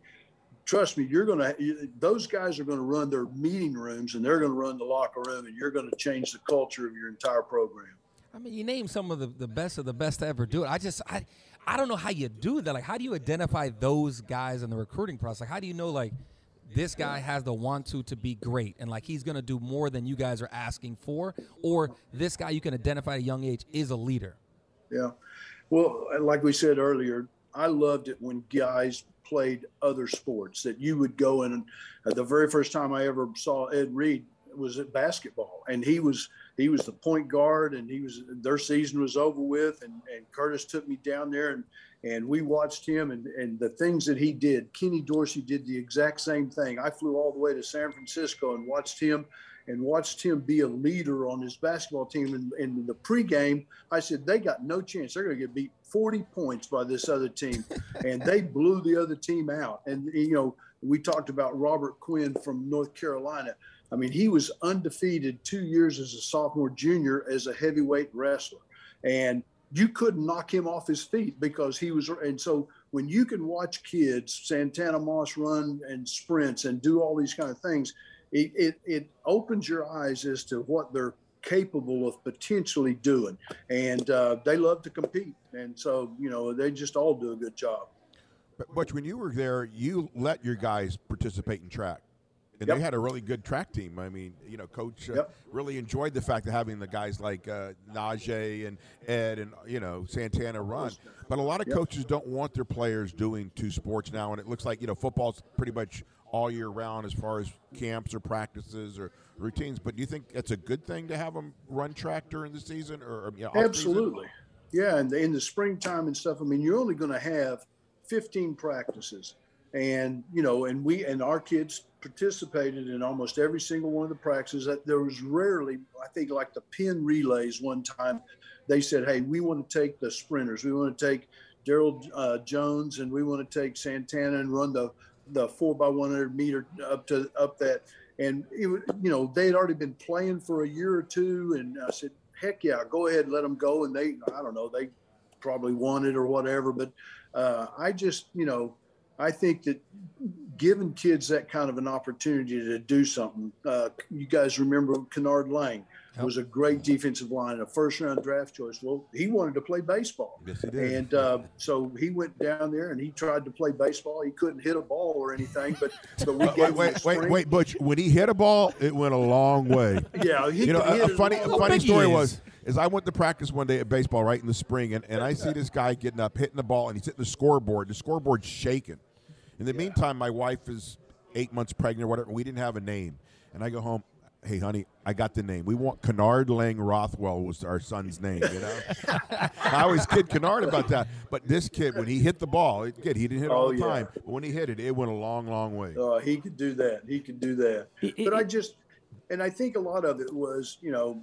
trust me, you're going to, those guys are going to run their meeting rooms and they're going to run the locker room, and you're going to change the culture of your entire program. I mean, you name some of the, the best of the best to ever do it. I just, I, I don't know how you do that. Like, how do you identify those guys in the recruiting process? Like, how do you know, like, this guy has the want to to be great and like he's going to do more than you guys are asking for or this guy you can identify at a young age is a leader yeah well like we said earlier i loved it when guys played other sports that you would go in and uh, the very first time i ever saw ed reed was at basketball and he was he was the point guard and he was their season was over with and, and curtis took me down there and and we watched him and, and the things that he did. Kenny Dorsey did the exact same thing. I flew all the way to San Francisco and watched him and watched him be a leader on his basketball team. And in the pregame, I said, they got no chance. They're going to get beat 40 points by this other team. <laughs> and they blew the other team out. And, you know, we talked about Robert Quinn from North Carolina. I mean, he was undefeated two years as a sophomore, junior as a heavyweight wrestler. And you couldn't knock him off his feet because he was. And so when you can watch kids, Santana Moss run and sprints and do all these kind of things, it, it, it opens your eyes as to what they're capable of potentially doing. And uh, they love to compete. And so, you know, they just all do a good job. But, but when you were there, you let your guys participate in track and yep. they had a really good track team. I mean, you know, coach uh, yep. really enjoyed the fact of having the guys like uh, Najee and Ed and you know Santana run. But a lot of yep. coaches don't want their players doing two sports now, and it looks like you know football's pretty much all year round as far as camps or practices or routines. But do you think it's a good thing to have them run track during the season or you know, absolutely? Yeah, and in the springtime and stuff. I mean, you're only going to have 15 practices and you know and we and our kids participated in almost every single one of the practices. There was rarely i think like the Penn Relays one time they said hey we want to take the sprinters. We want to take daryl uh, jones and we want to take santana and run the the four by 100 meter up to up that. And it, you know they had already been playing for a year or two and i said heck yeah go ahead let them go. And they i don't know they probably wanted it or whatever but uh, i just you know I think that giving kids that kind of an opportunity to do something, uh, you guys remember Kennard Lang yep. was a great defensive line, a first round draft choice. Well, he wanted to play baseball. Yes, he did. And uh, so he went down there and he tried to play baseball. He couldn't hit a ball or anything, but, but we wait, wait, wait, wait, Butch. When he hit a ball, it went a long way. <laughs> yeah. He you know, a, a funny, a funny story was is I went to practice one day at baseball right in the spring, and, and I see this guy getting up, hitting the ball, and he's hitting the scoreboard. The scoreboard's shaking. In the yeah. meantime, my wife is eight months pregnant or whatever. We didn't have a name. And I go home, hey, honey, I got the name. We want Kennard Lang Rothwell was our son's name, you know? <laughs> I always kid Kennard about that. But this kid, when he hit the ball, it, kid, he didn't hit it all oh, the yeah. time. But when he hit it, it went a long, long way. Uh, he could do that. He could do that. but I just, and I think a lot of it was, you know,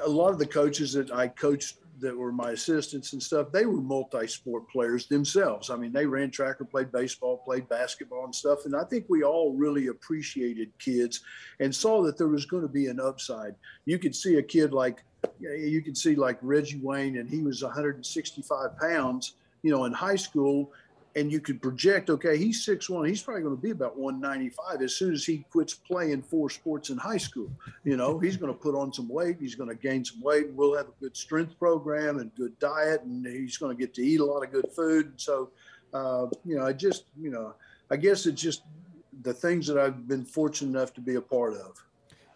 a lot of the coaches that I coached that were my assistants and stuff, they were multi-sport players themselves. I mean, they ran track or played baseball, played basketball and stuff. And I think we all really appreciated kids and saw that there was going to be an upside. You could see a kid like, you could see like Reggie Wayne, and he was 165 pounds, you know, in high school and you could project, okay, he's six one, he's probably going to be about 195 as soon as he quits playing four sports in high school. You know, he's going to put on some weight, he's going to gain some weight, we'll have a good strength program and good diet, and he's going to get to eat a lot of good food. So, uh, you know, I just, you know, I guess it's just the things that I've been fortunate enough to be a part of.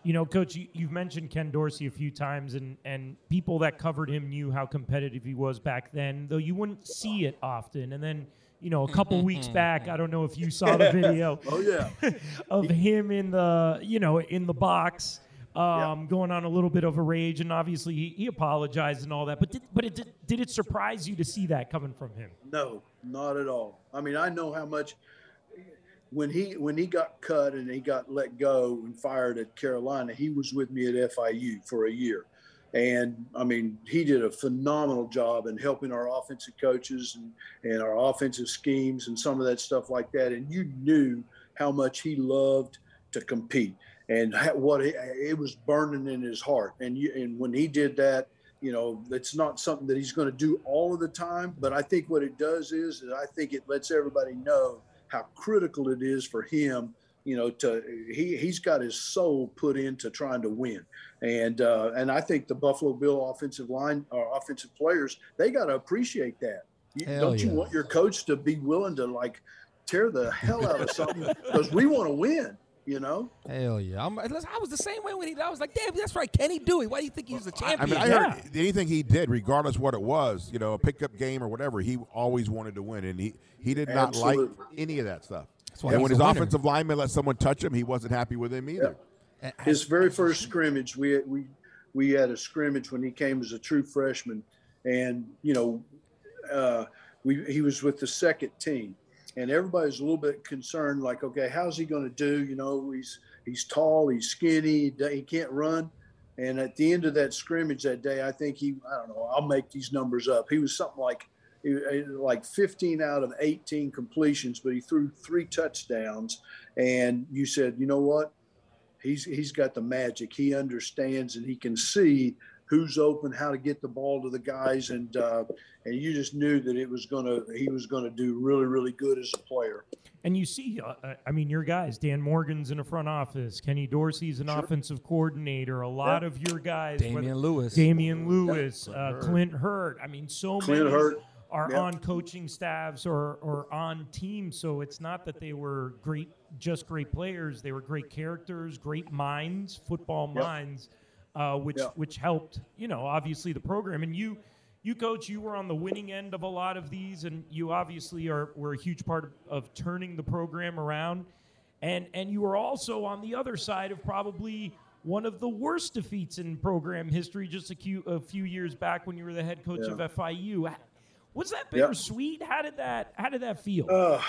You know, Coach, you, have mentioned Ken Dorsey a few times, and, and people that covered him knew how competitive he was back then, though you wouldn't see it often. And then you know, a couple weeks back. I don't know if you saw the <laughs> video. oh yeah, <laughs> of him in the you know in the box. Um, going on a little bit of a rage, and obviously he, he apologized and all that. But did, but it did, did it surprise you to see that coming from him? No, not at all. I mean, I know how much when he when he got cut and he got let go and fired at Carolina, he was with me at FIU for a year, And I mean, he did a phenomenal job in helping our offensive coaches and, and our offensive schemes and some of that stuff like that. And you knew how much he loved to compete and what it, was burning in his heart. And you, and when he did that, you know, it's not something that he's going to do all of the time. But I think what it does is, is I think it lets everybody know how critical it is for him you know, to he he's got his soul put into trying to win, and uh, and I think the Buffalo Bill offensive line or uh, offensive players they got to appreciate that. You, don't yeah. you want your coach to be willing to like tear the hell out of something <laughs> because we want to win? You know? Hell yeah! I'm, i was the same way when he. I was like, "Damn, that's right. Can he do it? Why do you think he's the champion?" I mean, I yeah. heard anything he did, regardless what it was, you know, a pickup game or whatever, he always wanted to win, and he he did not Absolutely. like any of that stuff and when his offensive lineman let someone touch him, he wasn't happy with him either. Yeah. His very first scrimmage, we we we had a scrimmage when he came as a true freshman, and you know, uh, we he was with the second team, and everybody's a little bit concerned, like, okay, how's he going to do? You know, he's he's tall, he's skinny, he can't run. And at the end of that scrimmage that day, I think he, I don't know, I'll make these numbers up. He was something like like 15 out of 18 completions, but he threw three touchdowns. And you said, you know what? He's he's got the magic. He understands and he can see who's open, how to get the ball to the guys, and uh, and you just knew that it was gonna he was gonna do really really good as a player. And you see, uh, uh I mean, your guys, Dan Morgan's in the front office, Kenny Dorsey's an sure. offensive coordinator. A lot of your guys, Damione Lewis, Damione Lewis, uh, Clint Hurtt. I mean, so Clint many. Hurtt are yep. on coaching staffs or, or on teams. So it's not that they were great, just great players. They were great characters, great minds, football yep. minds, uh, which yep. which helped. You know, obviously the program. And you, you coach, you were on the winning end of a lot of these, and you obviously are were a huge part of, of turning the program around. And and you were also on the other side of probably one of the worst defeats in program history just a few, a few years back when you were the head coach yeah. of FIU. Was that bittersweet? Yep. How did that How did that feel? Uh,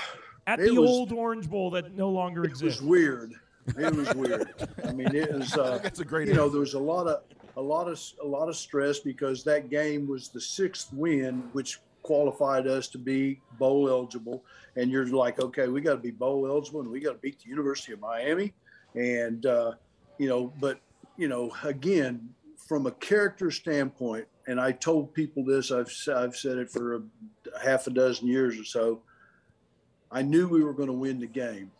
At the was, old Orange Bowl that no longer it exists. It was weird. It was weird. I mean, it was. <laughs> Uh, That's a great. You know, there was a lot of a lot of a lot of stress because that game was the sixth win, which qualified us to be bowl eligible. And you're like, okay, we got to be bowl eligible, and we got to beat the University of Miami. And uh, you know, but you know, again, from a character standpoint, and I told people this, I've, I've said it for a half a dozen years or so. I knew we were going to win the game.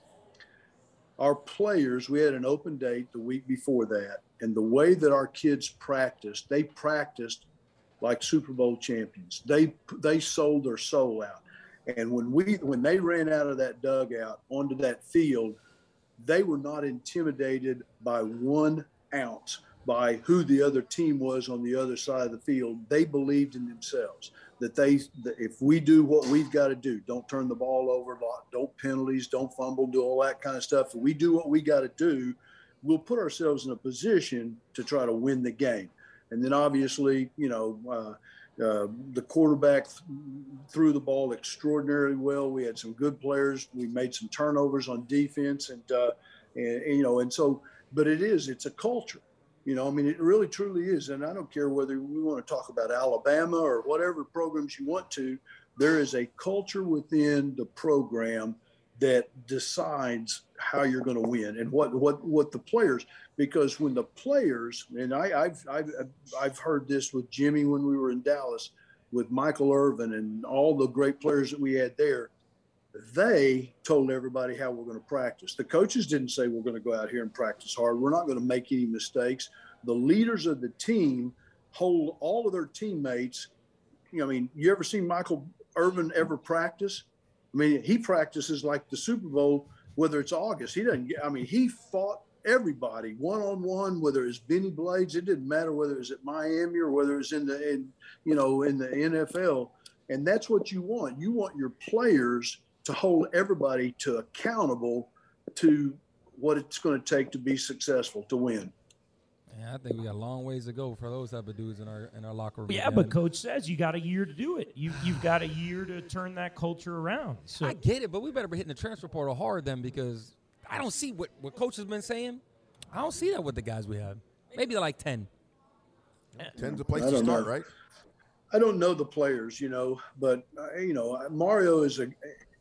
Our players, we had an open date the week before that, and the way that our kids practiced, they practiced like Super Bowl champions. They they sold their soul out. And when we when they ran out of that dugout onto that field, they were not intimidated by one ounce by who the other team was on the other side of the field. They believed in themselves that they, that if we do what we've got to do, don't turn the ball over, don't penalties, don't fumble, do all that kind of stuff. If we do what we got to do, we'll put ourselves in a position to try to win the game. And then obviously, you know, uh, uh, the quarterback th- threw the ball extraordinarily well. We had some good players. We made some turnovers on defense, and, uh, and, and you know, and so. But it is, it's a culture you know, I mean, it really truly is. And I don't care whether we want to talk about Alabama or whatever programs you want to, there is a culture within the program that decides how you're going to win and what, what, what the players, because when the players, and I, I've, I've, I've heard this with Jimmy when we were in Dallas with Michael Irvin and all the great players that we had there they told everybody how we're going to practice. The coaches didn't say we're going to go out here and practice hard. We're not going to make any mistakes. The leaders of the team hold all of their teammates. You know, I mean, you ever seen Michael Irvin ever practice? I mean, he practices like the Super Bowl, whether it's August. He doesn't. get, I mean, he fought everybody one on one, whether it's Benny Blades. It didn't matter whether it was at Miami or whether it's in the, in, you know, in the NFL. And that's what you want. You want your players to hold everybody to accountable to what it's going to take to be successful to win. Yeah, I think we got a long ways to go for those type of dudes in our in our locker room. Yeah, again. but coach says you got a year to do it. You you've got a year to turn that culture around. So I get it, but we better be hitting the transfer portal hard then because I don't see what what coach has been saying. I don't see that with the guys we have. Maybe like ten. Ten's a place I to don't start, know. right? I don't know the players, you know, but uh, you know, Mario is a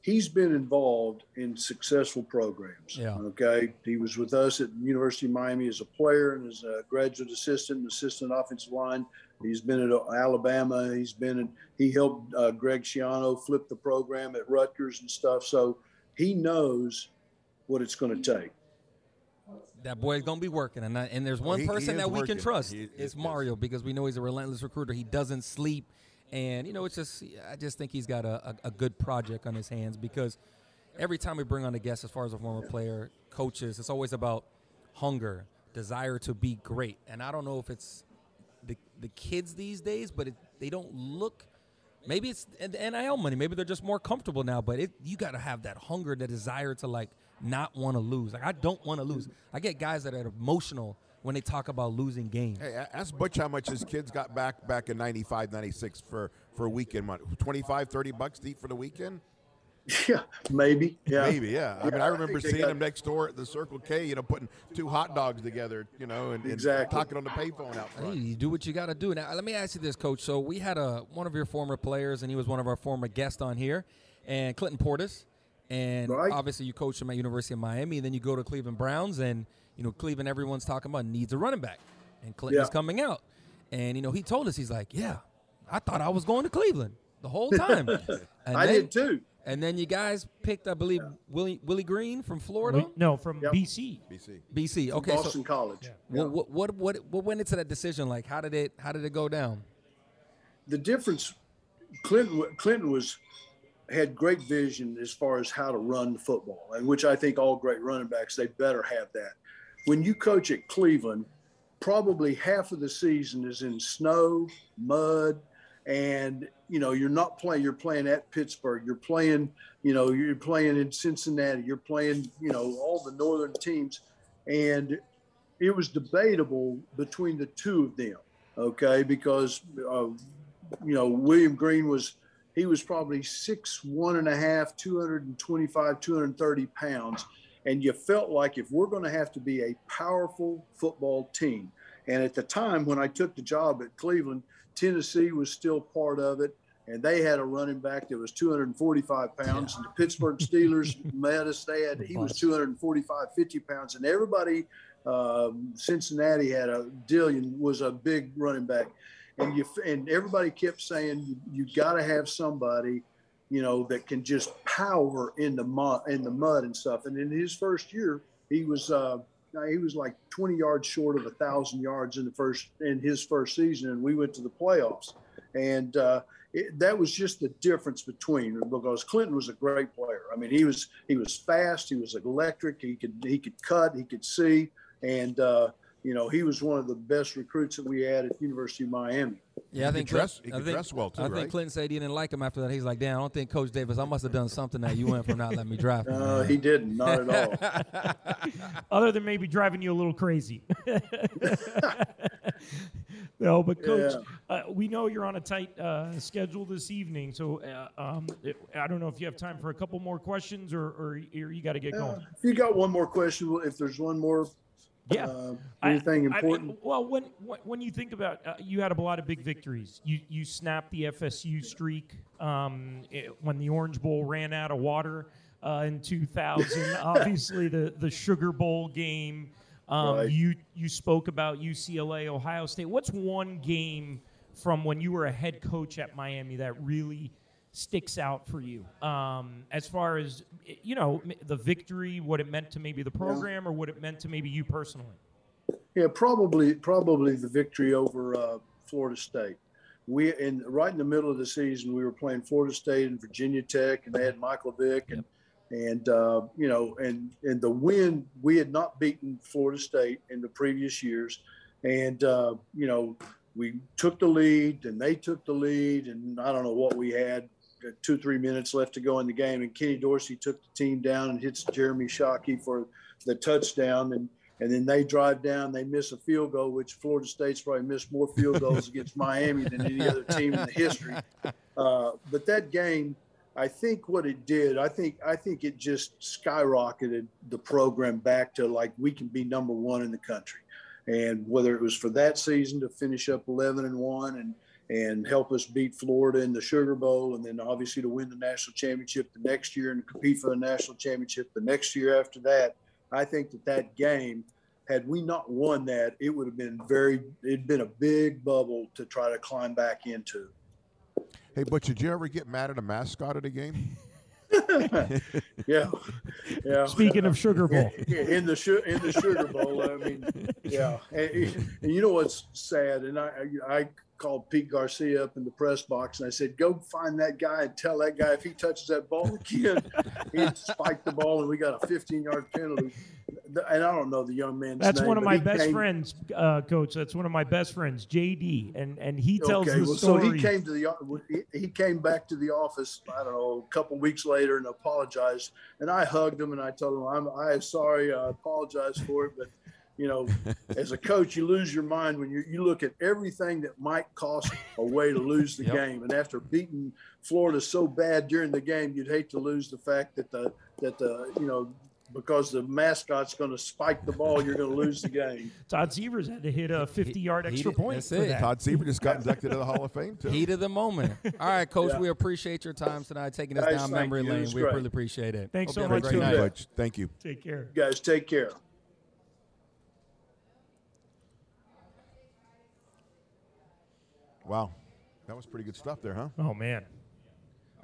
he's been involved in successful programs. Yeah. Okay. He was with us at the University of Miami as a player and as a graduate assistant, and assistant offensive line. He's been at Alabama. He's been in, he helped uh, Greg Schiano flip the program at Rutgers and stuff. So he knows what it's going to take. That boy's gonna be working, and I, and there's one he- he person is that we working. can trust. He- it's he- Mario because we know he's a relentless recruiter. He doesn't sleep, and you know it's just I just think he's got a, a, a good project on his hands because every time we bring on a guest, as far as a former player, coaches, it's always about hunger, desire to be great, and I don't know if it's the the kids these days, but it, they don't look. Maybe it's the NIL money. Maybe they're just more comfortable now. But it, you got to have that hunger, the desire to like not want to lose. Like I don't want to lose. I get guys that are emotional when they talk about losing games. Hey, ask Butch how much his kids got back back in 95, 96 for, for a weekend money. 25, 30 bucks deep for the weekend? <laughs> Yeah, maybe. Yeah. Maybe, yeah. I mean, I I remember think they seeing got- him next door at the Circle K, you know, putting two hot dogs together, you know, and, and Exactly. talking on the payphone out Hey, front. you do what you got to do. Now, let me ask you this, Coach. So we had a one of your former players, and he was one of our former guests on here, and Clinton Portis. And Right. obviously, you coached him at University of Miami. And then you go to Cleveland Browns, and you know Cleveland. Everyone's talking about needs a running back, and Clinton's Yeah. coming out. And you know he told us he's like, yeah, I thought I was going to Cleveland the whole <laughs> time. And I then- did too. And then you guys picked, I believe, Willie Willie Green from Florida, Wait, no, from Yep. BC. BC. BC. Okay, so Boston College. what, what what what what went into that decision? Like, how did it how did it go down? the difference clinton clinton was had great vision as far as how to run football and which i think all great running backs they better have that when you coach at cleveland probably half of the season is in snow mud and you know you're not playing you're playing at pittsburgh. You're playing you know you're playing in cincinnati. You're playing you know all the northern teams. And it was debatable between the two of them okay? Because uh, you know william green was he was probably six one and a half 225 230 pounds and you felt like if we're going to have to be a powerful football team. And at the time when i took the job at cleveland tennessee was still part of it. And they had a running back that was 245 pounds. And the pittsburgh steelers <laughs> met us. They had he was 245 50 pounds. And everybody um, cincinnati had a Dillon was a big running back. And you and everybody kept saying you, you got to have somebody you know that can just power in the mud in the mud and stuff. And in his first year he was uh he was like 20 yards short of a thousand yards in the first in his first season and we went to the playoffs. And uh it, that was just the difference between because Clinton was a great player. I mean, he was he was fast, he was electric, he could he could cut, he could see, and uh, you know he was one of the best recruits that we had at University of Miami. Yeah, I He think could dress- Clint- he I could think- dress well, too, I think right? Clinton said he didn't like him after that. He's like, "Damn, I don't think Coach Davis. I must have done something that you went from not letting me draft." him, Uh, man." he didn't, not at all. <laughs> Other than maybe driving you a little crazy. <laughs> no, but coach, uh, we know you're on a tight uh, schedule this evening, so uh, um, it- I don't know if you have time for a couple more questions or, or, or you got to get Uh, going. if you got one more question, if there's one more, Yeah. uh, I- anything I- important? well, when when when you think about, uh, you had a lot of big victories. You you snapped the FSU streak um, it- when the Orange Bowl ran out of water uh, in 2000. <laughs> Obviously, the the Sugar Bowl game. Um, Right. You you spoke about UCLA, Ohio State. What's one game from when you were a head coach at Miami that really sticks out for you um, as far as you know the victory, what it meant to maybe the program, or what it meant to maybe you personally? Yeah, probably probably the victory over uh, Florida State. We in right in the middle of the season, we were playing Florida State and Virginia Tech, and they had Michael Vick, and and uh, you know, and and the win we had not beaten Florida State in the previous years, and uh, you know we took the lead, and they took the lead, and I don't know what we had. Two three minutes left to go in the game, and Kenny Dorsey took the team down and hits Jeremy Shockey for the touchdown, and and then they drive down, they miss a field goal, which Florida State's probably missed more field goals against Miami than any other team in the history. Uh, but that game, I think what it did, I think I think it just skyrocketed the program back to like we can be number one in the country. and whether it was for that season to finish up 11 and one and and help us beat Florida in the Sugar Bowl, and then obviously to win the national championship the next year and compete for the national championship the next year after that. I think that that game, had we not won that, it would have been very, it'd been a big bubble to try to climb back into. Hey, but did you ever get mad at a mascot at a game? <laughs> yeah, yeah. Speaking of Sugar Bowl, in the su- in the Sugar Bowl, I mean, yeah. And, and, you know what's sad, and I I called Pete Garcia up in the press box and I said, "Go find that guy and tell that guy if he touches that ball again, <laughs> he spiked the ball and we got a 15-yard penalty." And I don't know the young man's That's name, one of my best came- friends, uh, coach. That's one of my best friends, JD, and and he tells okay, the well, so story. he came to the he- he came back to the office. I don't know a couple weeks later and apologized. And I hugged him and I told him I'm I am sorry. I apologize for it, but you know, <laughs> as a coach, you lose your mind when you you look at everything that might cost a way to lose the Yep. game. And after beating Florida so bad during the game, you'd hate to lose the fact that the that the you know. Because the mascot's going to spike the ball, you're going to lose the game. <laughs> Todd Sievers had to hit a 50-yard he extra did- point that's for it. that. Todd Sievers just got <laughs> inducted to the Hall of Fame too. Heat of the moment. <laughs> All right, Coach. Yeah. We appreciate your time tonight, taking us Guys, down memory you. Lane. We great. really appreciate it. Thanks Hope so you have a much, great too. Coach, thank you. Take care. You guys, take care. Wow, that was pretty good stuff there, huh? Oh man.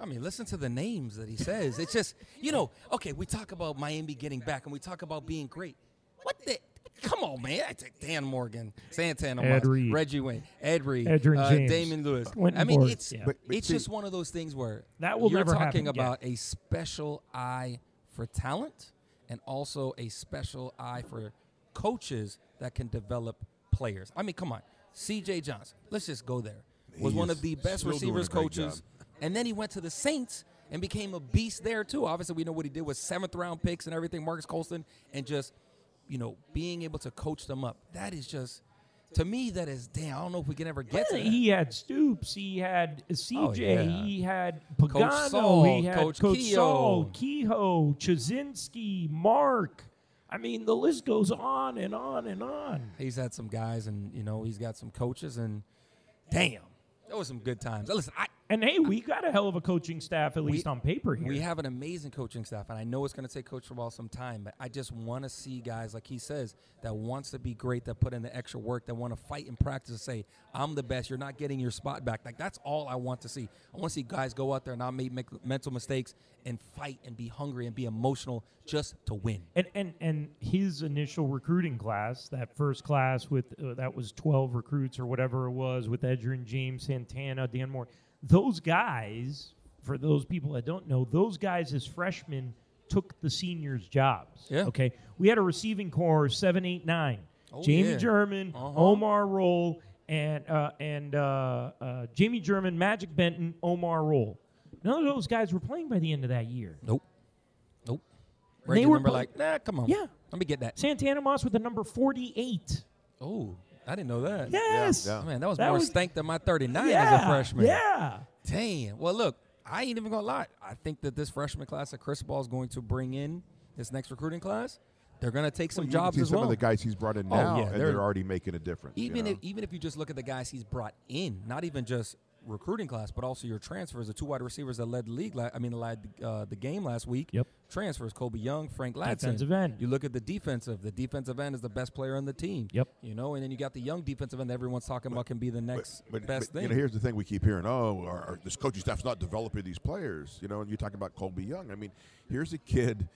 I mean, listen to the names that he says. It's just, you know, okay, we talk about Miami getting back and we talk about being great. What the? Come on, man. I take Dan Morgan, Santana, Ed Moss, Reed. Reggie Wayne, Ed Reed, Edgerrin uh, James, Damione Lewis. Quentin I mean, Board, it's yeah. But- but it's see- just one of those things where That will you're never talking happen again. about a special eye for talent and also a special eye for coaches that can develop players. I mean, come on. CJ Johnson, let's just go there. Was He one of the best still doing a receivers coaches job. And then he went to the Saints and became a beast there too. Obviously, we know what he did with seventh round picks and everything, Marques Colston, and just you know being able to coach them up. That is just to me that is damn. I don't know if we can ever get to that. He had Stoops. He had CJ. Oh, yeah. He had Pagano. Saul, he had Coach Coach, Kehoe. Saul, Kehoe, Chudzinski, Mark. I mean, the list goes on and on and on. He's had some guys, and you know he's got some coaches, and damn, that was some good times. Listen, I, And hey, we got a hell of a coaching staff, at least on paper here. We have an amazing coaching staff, and I know it's going to take Coach Ball some time, but I just want to see guys like he says that wants to be great, that put in the extra work, that want to fight in practice, and say, "I'm the best. You're not getting your spot back." Like that's all I want to see. I want to see guys go out there and not make, make mental mistakes and fight and be hungry and be emotional just to win. and and and his initial recruiting class, that first class with uh, that was twelve recruits or whatever it was with Edgerrin James, Santana, Dan Moore. Those guys, for those people that don't know, those guys as freshmen took the seniors' jobs. Yeah. Okay. We had a receiving core seven, eight, nine. Oh, Jamie yeah. German, Uh-huh. Omar Roll, and uh, and uh, uh, Jammi German, Magic Benton, Omar Roll. None of those guys were playing by the end of that year. Nope, nope. They Reggie were remember play- like, nah, come on, Yeah. let me get that. Santana Moss with the number 48. Oh, I didn't know that. Yes. yeah. Man, that was That more was- stank than my 39 yeah. as a freshman. Yeah. Damn. Well, look, I ain't even gonna lie. I think that this freshman class that Cristobal is going to bring in this next recruiting class, they're gonna take some You can jobs see as some well. of the guys he's brought in Oh, now, yeah, and they're- they're, already making a difference. you even know? if even if you just look at the guys he's brought in, not even just recruiting class, but also your transfers. The two wide receivers that led the league, la- I mean, led uh, the game last week. Yep. Transfers: Colbie Young, Frank Ladson. Defensive end. You look at the defensive. The defensive end is the best player on the team. Yep. You know, and then you got the young defensive end that everyone's talking about can be the next but, best but, thing. You know, here's the thing we keep hearing: oh, our, our, this coaching staff's not developing these players. You know, and you're talking about Colbie Young. I mean, here's a kid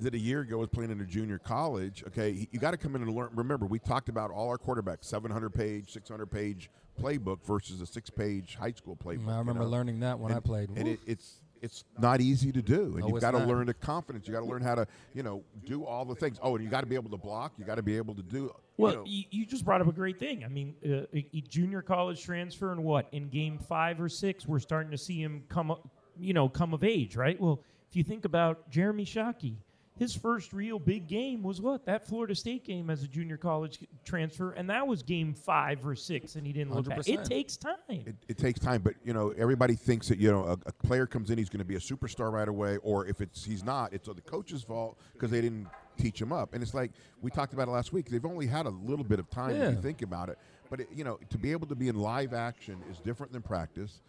that a year ago was playing in a junior college. Okay, you got to come in and learn. Remember, we talked about all our quarterbacks: 700 page, 600 page playbook versus a six page high school playbook. I you remember know? learning that when I played. and it, it's it's not easy to do, and No, you've got to learn the confidence. You got to learn how to, you know, do all the things. Oh, and you got to be able to block. You got to be able to do. Well, you know, you, you just brought up a great thing. I mean, uh, a, a junior college transfer and what in game five or six, we're starting to see him come, up, you know, come of age, right? Well, if you think about Jeremy Shockey, his first real big game was what that Florida State game as a junior college transfer, and that was game five or six, and he didn't look back. It takes time. it, it takes time, but you know everybody thinks that you know a, a player comes in, he's going to be a superstar right away, or if it's he's not, it's the coach's fault because they didn't teach him up. And it's like we talked about it last week. They've only had a little bit of time if you think about it. But it, you know, to be able to be in live action is different than practice.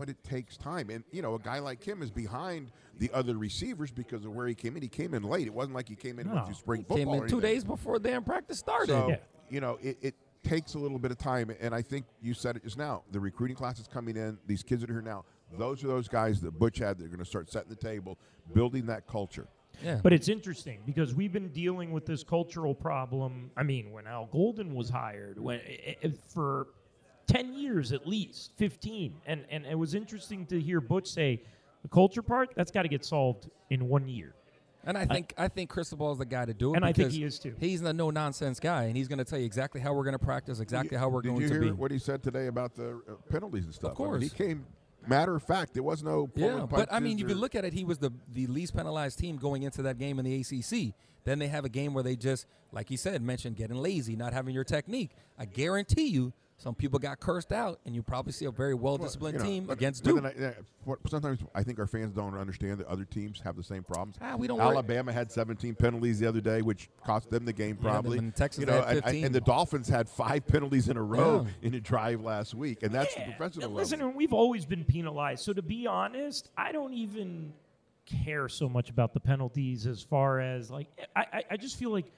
But it takes time, and you know, a guy like him is behind the other receivers because of where he came in. He came in late. It wasn't like he came in No. with spring football. Came in two days before damn practice started. So Yeah. you know, it, it takes a little bit of time, and I think you said it just now. The recruiting class is coming in. These kids that are here now. Those are those guys that Butch had. They're going to start setting the table, building that culture. yeah. But it's interesting because we've been dealing with this cultural problem. I mean, when Al Golden was hired, when i- i- for ten years at least, fifteen, and and it was interesting to hear Butch say the culture part that's got to get solved in one year. And I think I, think Cristobal is the guy to do it. And I think he is too. He's the no nonsense guy, and he's going to tell you exactly how we're going to practice, exactly how we're Did going you to hear be. what he said today about the uh, penalties and stuff? I mean, course. he came matter of fact. There was no Yeah, but I mean, if you or- look at it, he was the the least penalized team going into that game in the ACC. Then they have a game where they just, like he said, mentioned getting lazy, not having your technique. I guarantee you, some people got cursed out, and you probably see a very well disciplined you know, team but- against but Duke. I- yeah, sometimes I think our fans don't understand that other teams have the same problems. Ah, we don't worry- Alabama had 17 penalties the other day, which cost them the game Yeah, probably. and Texas you know, had and- 15. And, the Dolphins had five penalties in a row Yeah. in a drive last week, and that's Yeah, the professional and level. Listen, we've always been penalized. So to be honest, I don't even care so much about the penalties as far as like I, I, I just feel like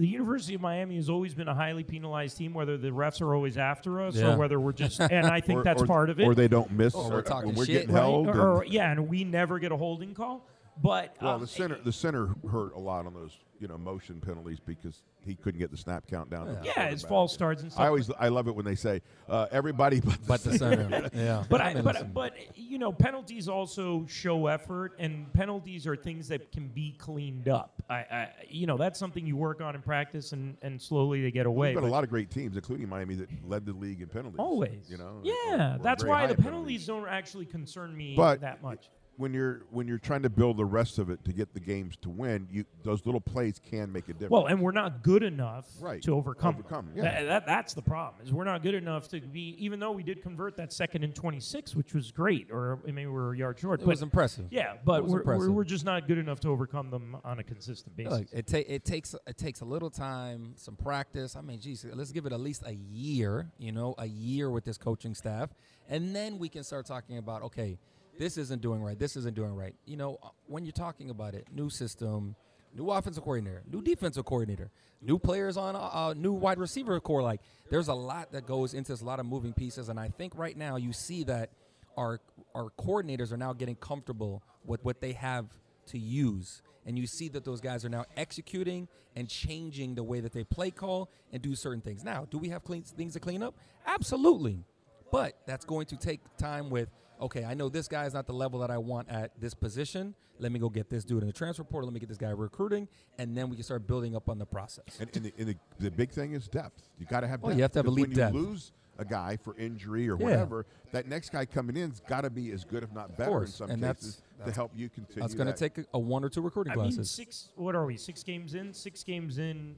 the University of Miami has always been a highly penalized team, whether the refs are always after us Yeah. or whether we're just <laughs> and I think Or- that's or- part of it. Or they don't miss. Or we're talking we're shit, getting right? held. Or- and- or- yeah, and we never get a holding call. But well, um, the center, the center hurt a lot on those, you know, motion penalties because he couldn't get the snap count down. to the yeah, his quarterback. false starts and stuff. I always, I love it when they say uh, everybody but the, but the center, <laughs> yeah. But I I, but but you know, penalties also show effort, and penalties are things that can be cleaned up. I, I you know, that's something you work on in practice, and and slowly they get away. We've got a lot of great teams, including Miami, that led the league in penalties. always, you know. yeah, or- or that's why the in penalties don't actually concern me But- that much. When you're when you're trying to build the rest of it to get the games to win, you those little plays can make a difference. Well, and we're not good enough Right. to overcome. Overcome, them. yeah. That- that- that's the problem. Is we're not good enough to be. Even though we did convert that second and twenty six, which was great, or I mean we were a yard short. it but was impressive. yeah, but we're, we're we're just not good enough to overcome them on a consistent basis. Look, it, ta- it takes it takes a little time, some practice. I mean, geez, let's give it at least a year. You know, a year with this coaching staff, and then we can start talking about okay, this isn't doing right. This isn't doing right. You know, uh, when you're talking about it, new system, new offensive coordinator, new defensive coordinator, new players on a uh, new wide receiver core. Like, there's a lot that goes into this, a lot of moving pieces, and I think right now you see that our our coordinators are now getting comfortable with what they have to use. And you see that those guys are now executing and changing the way that they play call and do certain things. Now, do we have clean, things to clean up? Absolutely. But that's going to take time with, okay, I know this guy is not the level that I want at this position. Let me go get this dude in the transfer portal. Let me get this guy recruiting. And then we can start building up on the process. and, and, the, and the, the big thing is depth. You got to have. Oh, well, depth. you have to have because elite when depth. you lose a guy for injury or Yeah. whatever, that next guy coming in's got to be as good, if not better, in course. some And that's- cases, to that's- help you continue. That's going to that. take a, a one or two recruiting I mean, classes. six. What are we? Six games in. Six games in,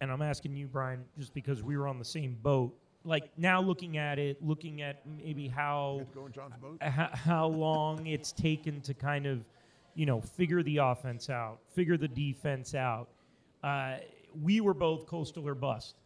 and I'm asking you, Brian, just because we were on the same boat. Like now, looking at it, looking at maybe how Let's go in John's boat. how, how long it's taken to kind of, you know, figure the offense out, figure the defense out. Uh, we were both coastal or bust.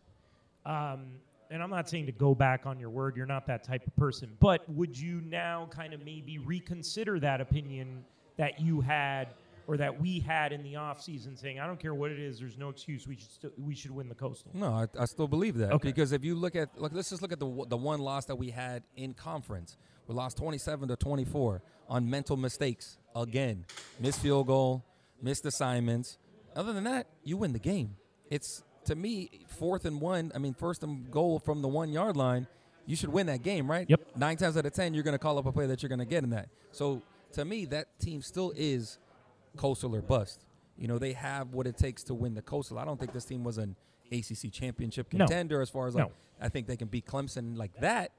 Um, and I'm not saying to go back on your word, you're not that type of person. But would you now kind of maybe reconsider that opinion that you had or that we had in the offseason saying, I don't care what it is, there's no excuse, we should, st- we should win the coastal? No, I, I still believe that Okay. because if you look at look, let's just look at the the one loss that we had in conference. We lost 27 to 24 on mental mistakes again, missed field goal, missed assignments. Other than that, you win the game. It's to me fourth and one. I mean, first and goal from the one yard line. You should win that game, right? Yep. Nine times out of ten, you're going to call up a play that you're going to get in that. So to me, that team still is coastal or bust. You know, they have what it takes to win the coastal. I don't think this team was an ACC championship No. contender as far as like No. I think they can beat Clemson like that.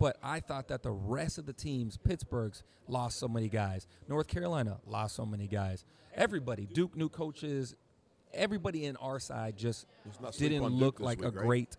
But I thought that the rest of the teams, Pittsburgh's lost so many guys, North Carolina lost so many guys. Everybody, Duke new coaches, everybody in our side just Let's not sleep didn't look this like a right? great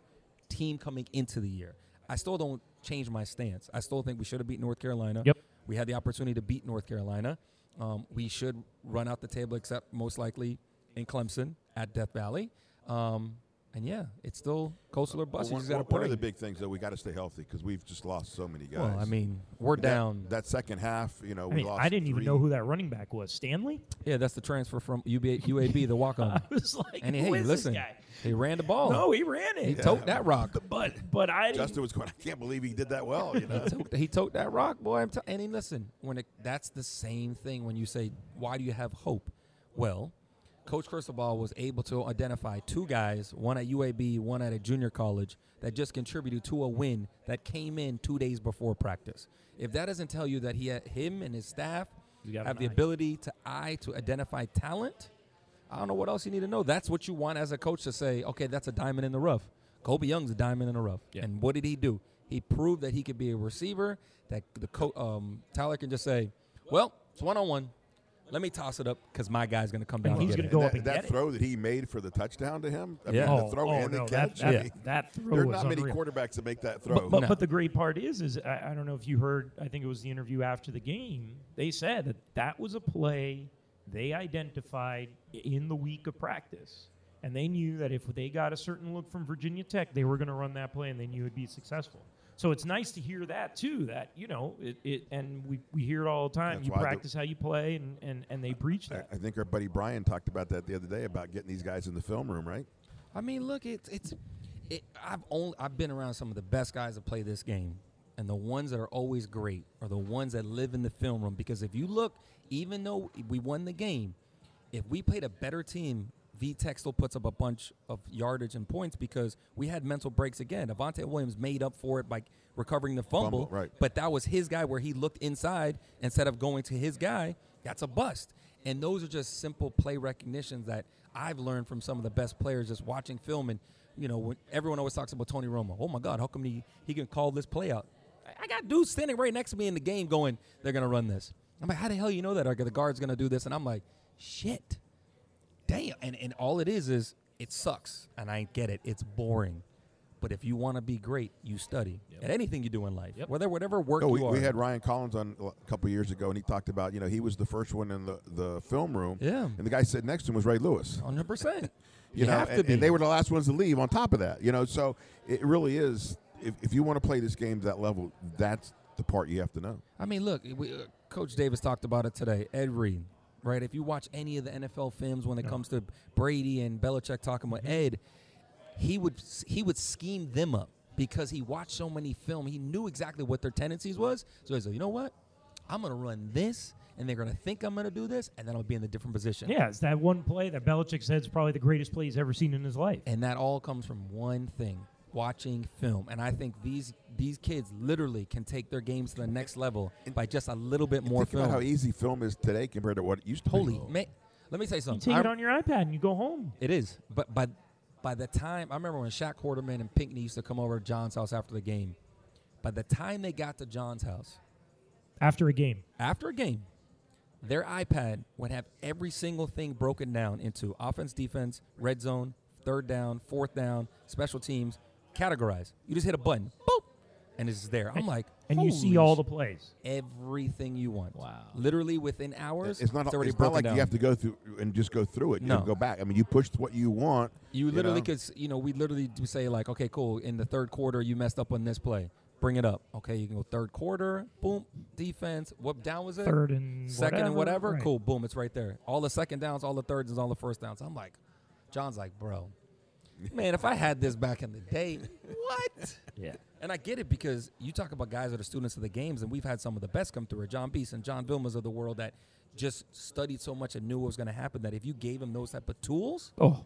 team coming into the year. I still don't change my stance. I still think we should have beat North Carolina. Yep. We had the opportunity to beat North Carolina. Um, we should run out the table, except most likely in Clemson at Death Valley. Um, and yeah, it's still coastal or bust. Well, you just one, got to one of the big things though, we got to stay healthy because we've just lost so many guys. Well, I mean, we're That- down. That, second half, you know, I we mean, lost. I didn't even know who that running back was. Stanley? yeah, that's the transfer from UB, UAB, the walk on. <laughs> I on. was like, and who hey, is listen, this guy? he ran the ball. No, he ran it. he tote that rock. <laughs> But but I didn't. Justin was going. I can't believe he did that well. You <laughs> know. he, tote, he tote that rock, boy. I'm t- and he, listen, when it, that's the same thing when you say, why do you have hope? Well, Coach Cristobal was able to identify two guys, one at UAB, one at a junior college, that just contributed to a win that came in two days before practice. If that doesn't tell you that he had, him and his staff have the eye. ability to eye to identify talent, I don't know what else you need to know. That's what you want as a coach to say, okay, that's a diamond in the rough. Colbie Young's a diamond in the rough. Yeah. And what did he do? He proved that he could be a receiver, that the co- um, Tyler can just say, well, it's one on one. Let me toss it up because my guy's going to come down. And and he's gonna it." go up that, and that get it. throw that he made for the touchdown to him. I Yeah. mean, Oh, the throw oh, and no, the that, catch. that, I mean, that throw there are was not many unreal. quarterbacks that make that throw. But, but, No. but the great part is, is I, I don't know if you heard. I think it was the interview after the game. They said that that was a play they identified in the week of practice, and they knew that if they got a certain look from Virginia Tech, they were going to run that play, and they knew it'd be successful. So it's nice to hear that too. That you know, it, it and we, we hear it all the time. That's you why the- practice how you play, and, and, and they preach I, that. I think our buddy Brian talked about that the other day about getting these guys in the film room, right? I mean, look, it's it's. It, I've only I've been around some of the best guys that play this game, and the ones that are always great are the ones that live in the film room. Because if you look, even though we won the game, if we played a better team, VTech still puts up a bunch of yardage and points because we had mental breaks again. Avantae Williams made up for it by recovering the fumble, Fumble, right. but that was his guy where he looked inside instead of going to his guy. That's a bust. And those are just simple play recognitions that I've learned from some of the best players just watching film. And, you know, when everyone always talks about Tony Romo. Oh, my God, how come he, he can call this play out? I- I got dudes standing right next to me in the game going, they're going to run this. I'm like, how the hell you know that? Are the guard's going to do this? And I'm like, shit. Damn. And, and all it is is it sucks. And I get it. It's boring. But if you want to be great, you study at anything you do in life, Yep. whether whatever work No, we, you are. we had Ryan Collins on a couple years ago, and he talked about you know he was the first one in the, the film room. Yeah. And the guy sitting next to him was Ray Lewis. Hundred percent. <laughs> You, know, have to and, be. and they were the last ones to leave. On top of that, you know, so it really is. If, if you want to play this game to that level, that's the part you have to know. I mean, look, we, uh, Coach Davis talked about it today. Ed Reed, right? If you watch any of the NFL films when it comes to Brady and Belichick talking about mm-hmm. Ed, he would he would scheme them up because he watched so many film. He knew exactly what their tendencies was. So he said, you know what? I'm gonna run this, and they're gonna think I'm gonna do this, and then I'll be in a different position. Yeah, it's that one play that Belichick said is probably the greatest play he's ever seen in his life. And that all comes from one thing: watching film. And I think these these kids literally can take their games to the next level by just a little bit more Think film. about how easy film is today compared to what it used to Holy, be. man! Let me tell you You something. take it I- on your iPad and you go home. It is, but by by the time I remember when Shaq Quarterman and Pinckney used to come over to John's house after the game. By the time they got to John's house After a game. after a game, their iPad would have every single thing broken down into offense, defense, red zone, third down, fourth down, special teams, categorized. You just hit a button, boop, and it's there. I'm like, And you see holy all the plays. everything you want. Wow. Literally within hours. It's not. already It's not like down. you have to go through and just go through it. You No. can go back. I mean, you pushed what you want. You literally know? could, you know, we literally do say like, okay, cool. In the third quarter, you messed up on this play. Bring it up. Okay, you can go third quarter. Boom, defense. What down was it? Third and second and whatever. right. Cool. Boom, it's right there. All the second downs, all the thirds, and all the first downs. I'm like, John's like, bro, man, if I had this back in the day, what? Yeah. And I get it because you talk about guys that are students of the games, and we've had some of the best come through it. John Beason and John Vilmas of the world that just studied so much and knew what was going to happen that if you gave them those type of tools, Oh,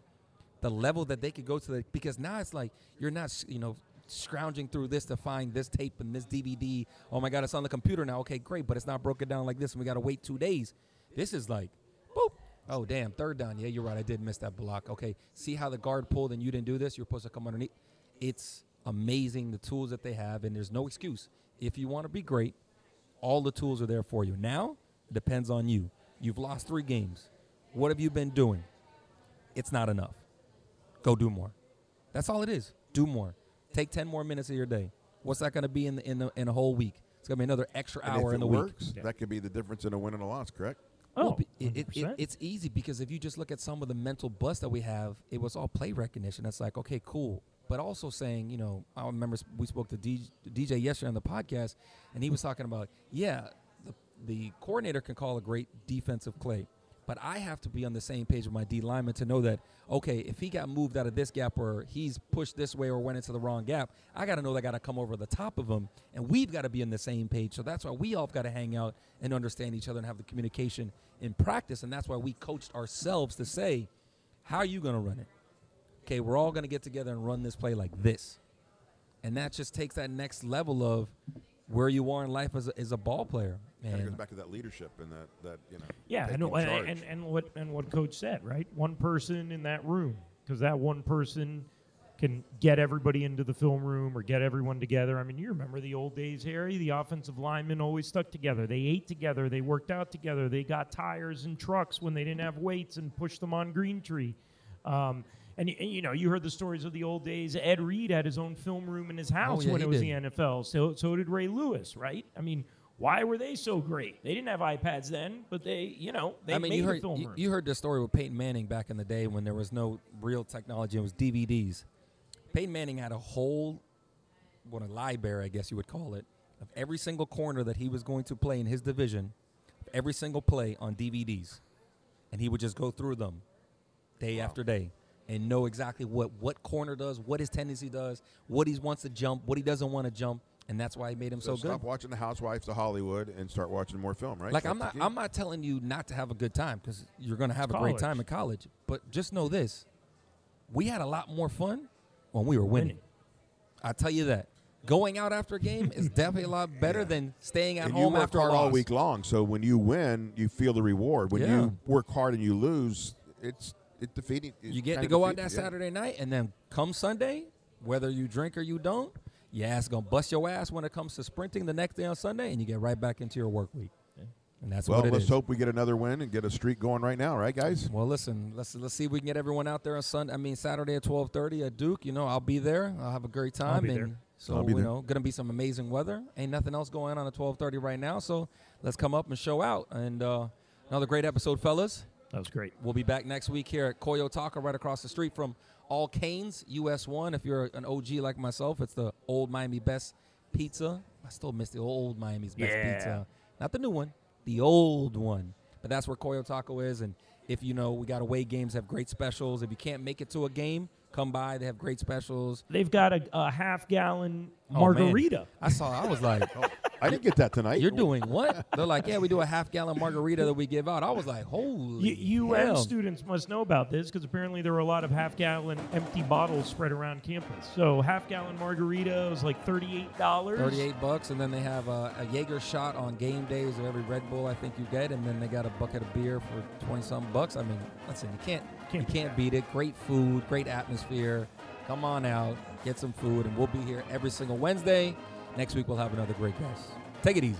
the level that they could go to the because now it's like you're not you know scrounging through this to find this tape and this DVD. Oh my God, it's on the computer now. Okay, great, but it's not broken down like this, and we got to wait two days. This is like. Oh damn, third down. Yeah, you're right. I did miss that block. Okay, see how the guard pulled and you didn't do this. You're supposed to come underneath. It's amazing the tools that they have, and there's no excuse. If you want to be great, all the tools are there for you. Now it depends on you. You've lost three games. What have you been doing? It's not enough. Go do more. That's all it is. Do more. Take ten more minutes of your day. What's that going to be in the, in the in a whole week? It's going to be another extra And hour in the week. works, that could be the difference in a win and a loss. Correct? Oh, Well, it, it, 100%. it's easy because if you just look at some of the mental bust that we have, it was all play recognition. It's like, okay, cool. But also saying, you know, I remember we spoke to DJ, DJ yesterday on the podcast, and he was talking about, yeah, the, the coordinator can call a great defensive play, but I have to be on the same page with my D lineman to know that, okay, if he got moved out of this gap or he's pushed this way or went into the wrong gap, I got to know that I got to come over the top of him, and we've got to be on the same page. So that's why we all got to hang out and understand each other and have the communication in practice, and that's why we coached ourselves to say, how are you going to run it? Okay, we're all going to get together and run this play like this, and that just takes that next level of where you are in life as a, as a ball player. And it goes back to that leadership and that that you know. Yeah, taking and, and, and and what and what coach said, right? One person in that room, because that one person can get everybody into the film room or get everyone together. I mean, you remember the old days, Harry. The offensive linemen always stuck together. They ate together. They worked out together. They got tires and trucks when they didn't have weights and pushed them on Greentree. Um, and, and, you know, you heard the stories of the old days. Ed Reed had his own film room in his oh, house Oh, yeah, when it was did. the NFL. So so did Ray Lewis, right? I mean. Why were they so great? They didn't have iPads then, but they, you know, they I mean, made you the heard film you, room. you heard the story with Peyton Manning back in the day when there was no real technology; it was DVDs. Peyton Manning had a whole, what a library, I guess you would call it, of every single corner that he was going to play in his division, every single play on DVDs, and he would just go through them, day after day, and know exactly what what corner does, what his tendency does, what he wants to jump, what he doesn't want to jump, and that's why he made him so, so, good. stop watching the Housewives of Hollywood and start watching more film, right? Like That's I'm not. I'm not telling you not to have a good time because you're going to have It's a great time in college. But just know this: we had a lot more fun when we were winning. Winning. I tell you that. Going out after a game is definitely a lot <laughs> better Yeah. than staying at and you home work after a hard all week long. So when you win, you feel the reward. When Yeah. you work hard and you lose, it's it defeating. it's You get to go out that yeah. Saturday night, and then come Sunday, whether you drink or you don't, your ass gonna bust your ass when it comes to sprinting the next day on Sunday, and you get right back into your work week. And that's Well, what it let's is. hope we get another win and get a streak going right now, right, guys? Well, listen, let's let's see if we can get everyone out there on Sunday. I mean, Saturday at twelve thirty at Duke. You know, I'll be there. I'll have a great time. be and there. So I'll be you there. know, gonna be some amazing weather. Ain't nothing else going on at twelve thirty right now. So let's come up and show out. And uh, another great episode, fellas. That was great. We'll be back next week here at Coyo Taco, right across the street from All Canes US One. If you're an OG like myself, it's the old Miami Best Pizza. I still miss the old Miami's Best Yeah. Pizza, not the new one, the old one. But that's where Coyo Taco is. And if you know, we got away games have great specials. If you can't make it to a game, come by. They have great specials. They've got a, a half gallon Oh, margarita. I saw. I was like, <laughs> I didn't get that tonight. "You're doing what?" They're like, "Yeah, we do a half gallon margarita that we give out." I was like, "Holy!" U- UN hell. students must know about this because apparently there were a lot of half gallon empty bottles spread around campus. So half gallon margarita was like thirty-eight dollars. 38 bucks, and then they have a, a Jaeger shot on game days of every Red Bull I think you get, and then they got a bucket of beer for 20 something bucks. I mean, listen, you can't Can't you can't beat it. Great food, great atmosphere. Come on out, get some food, and we'll be here every single Wednesday. Next week we'll have another great guest. Take it easy.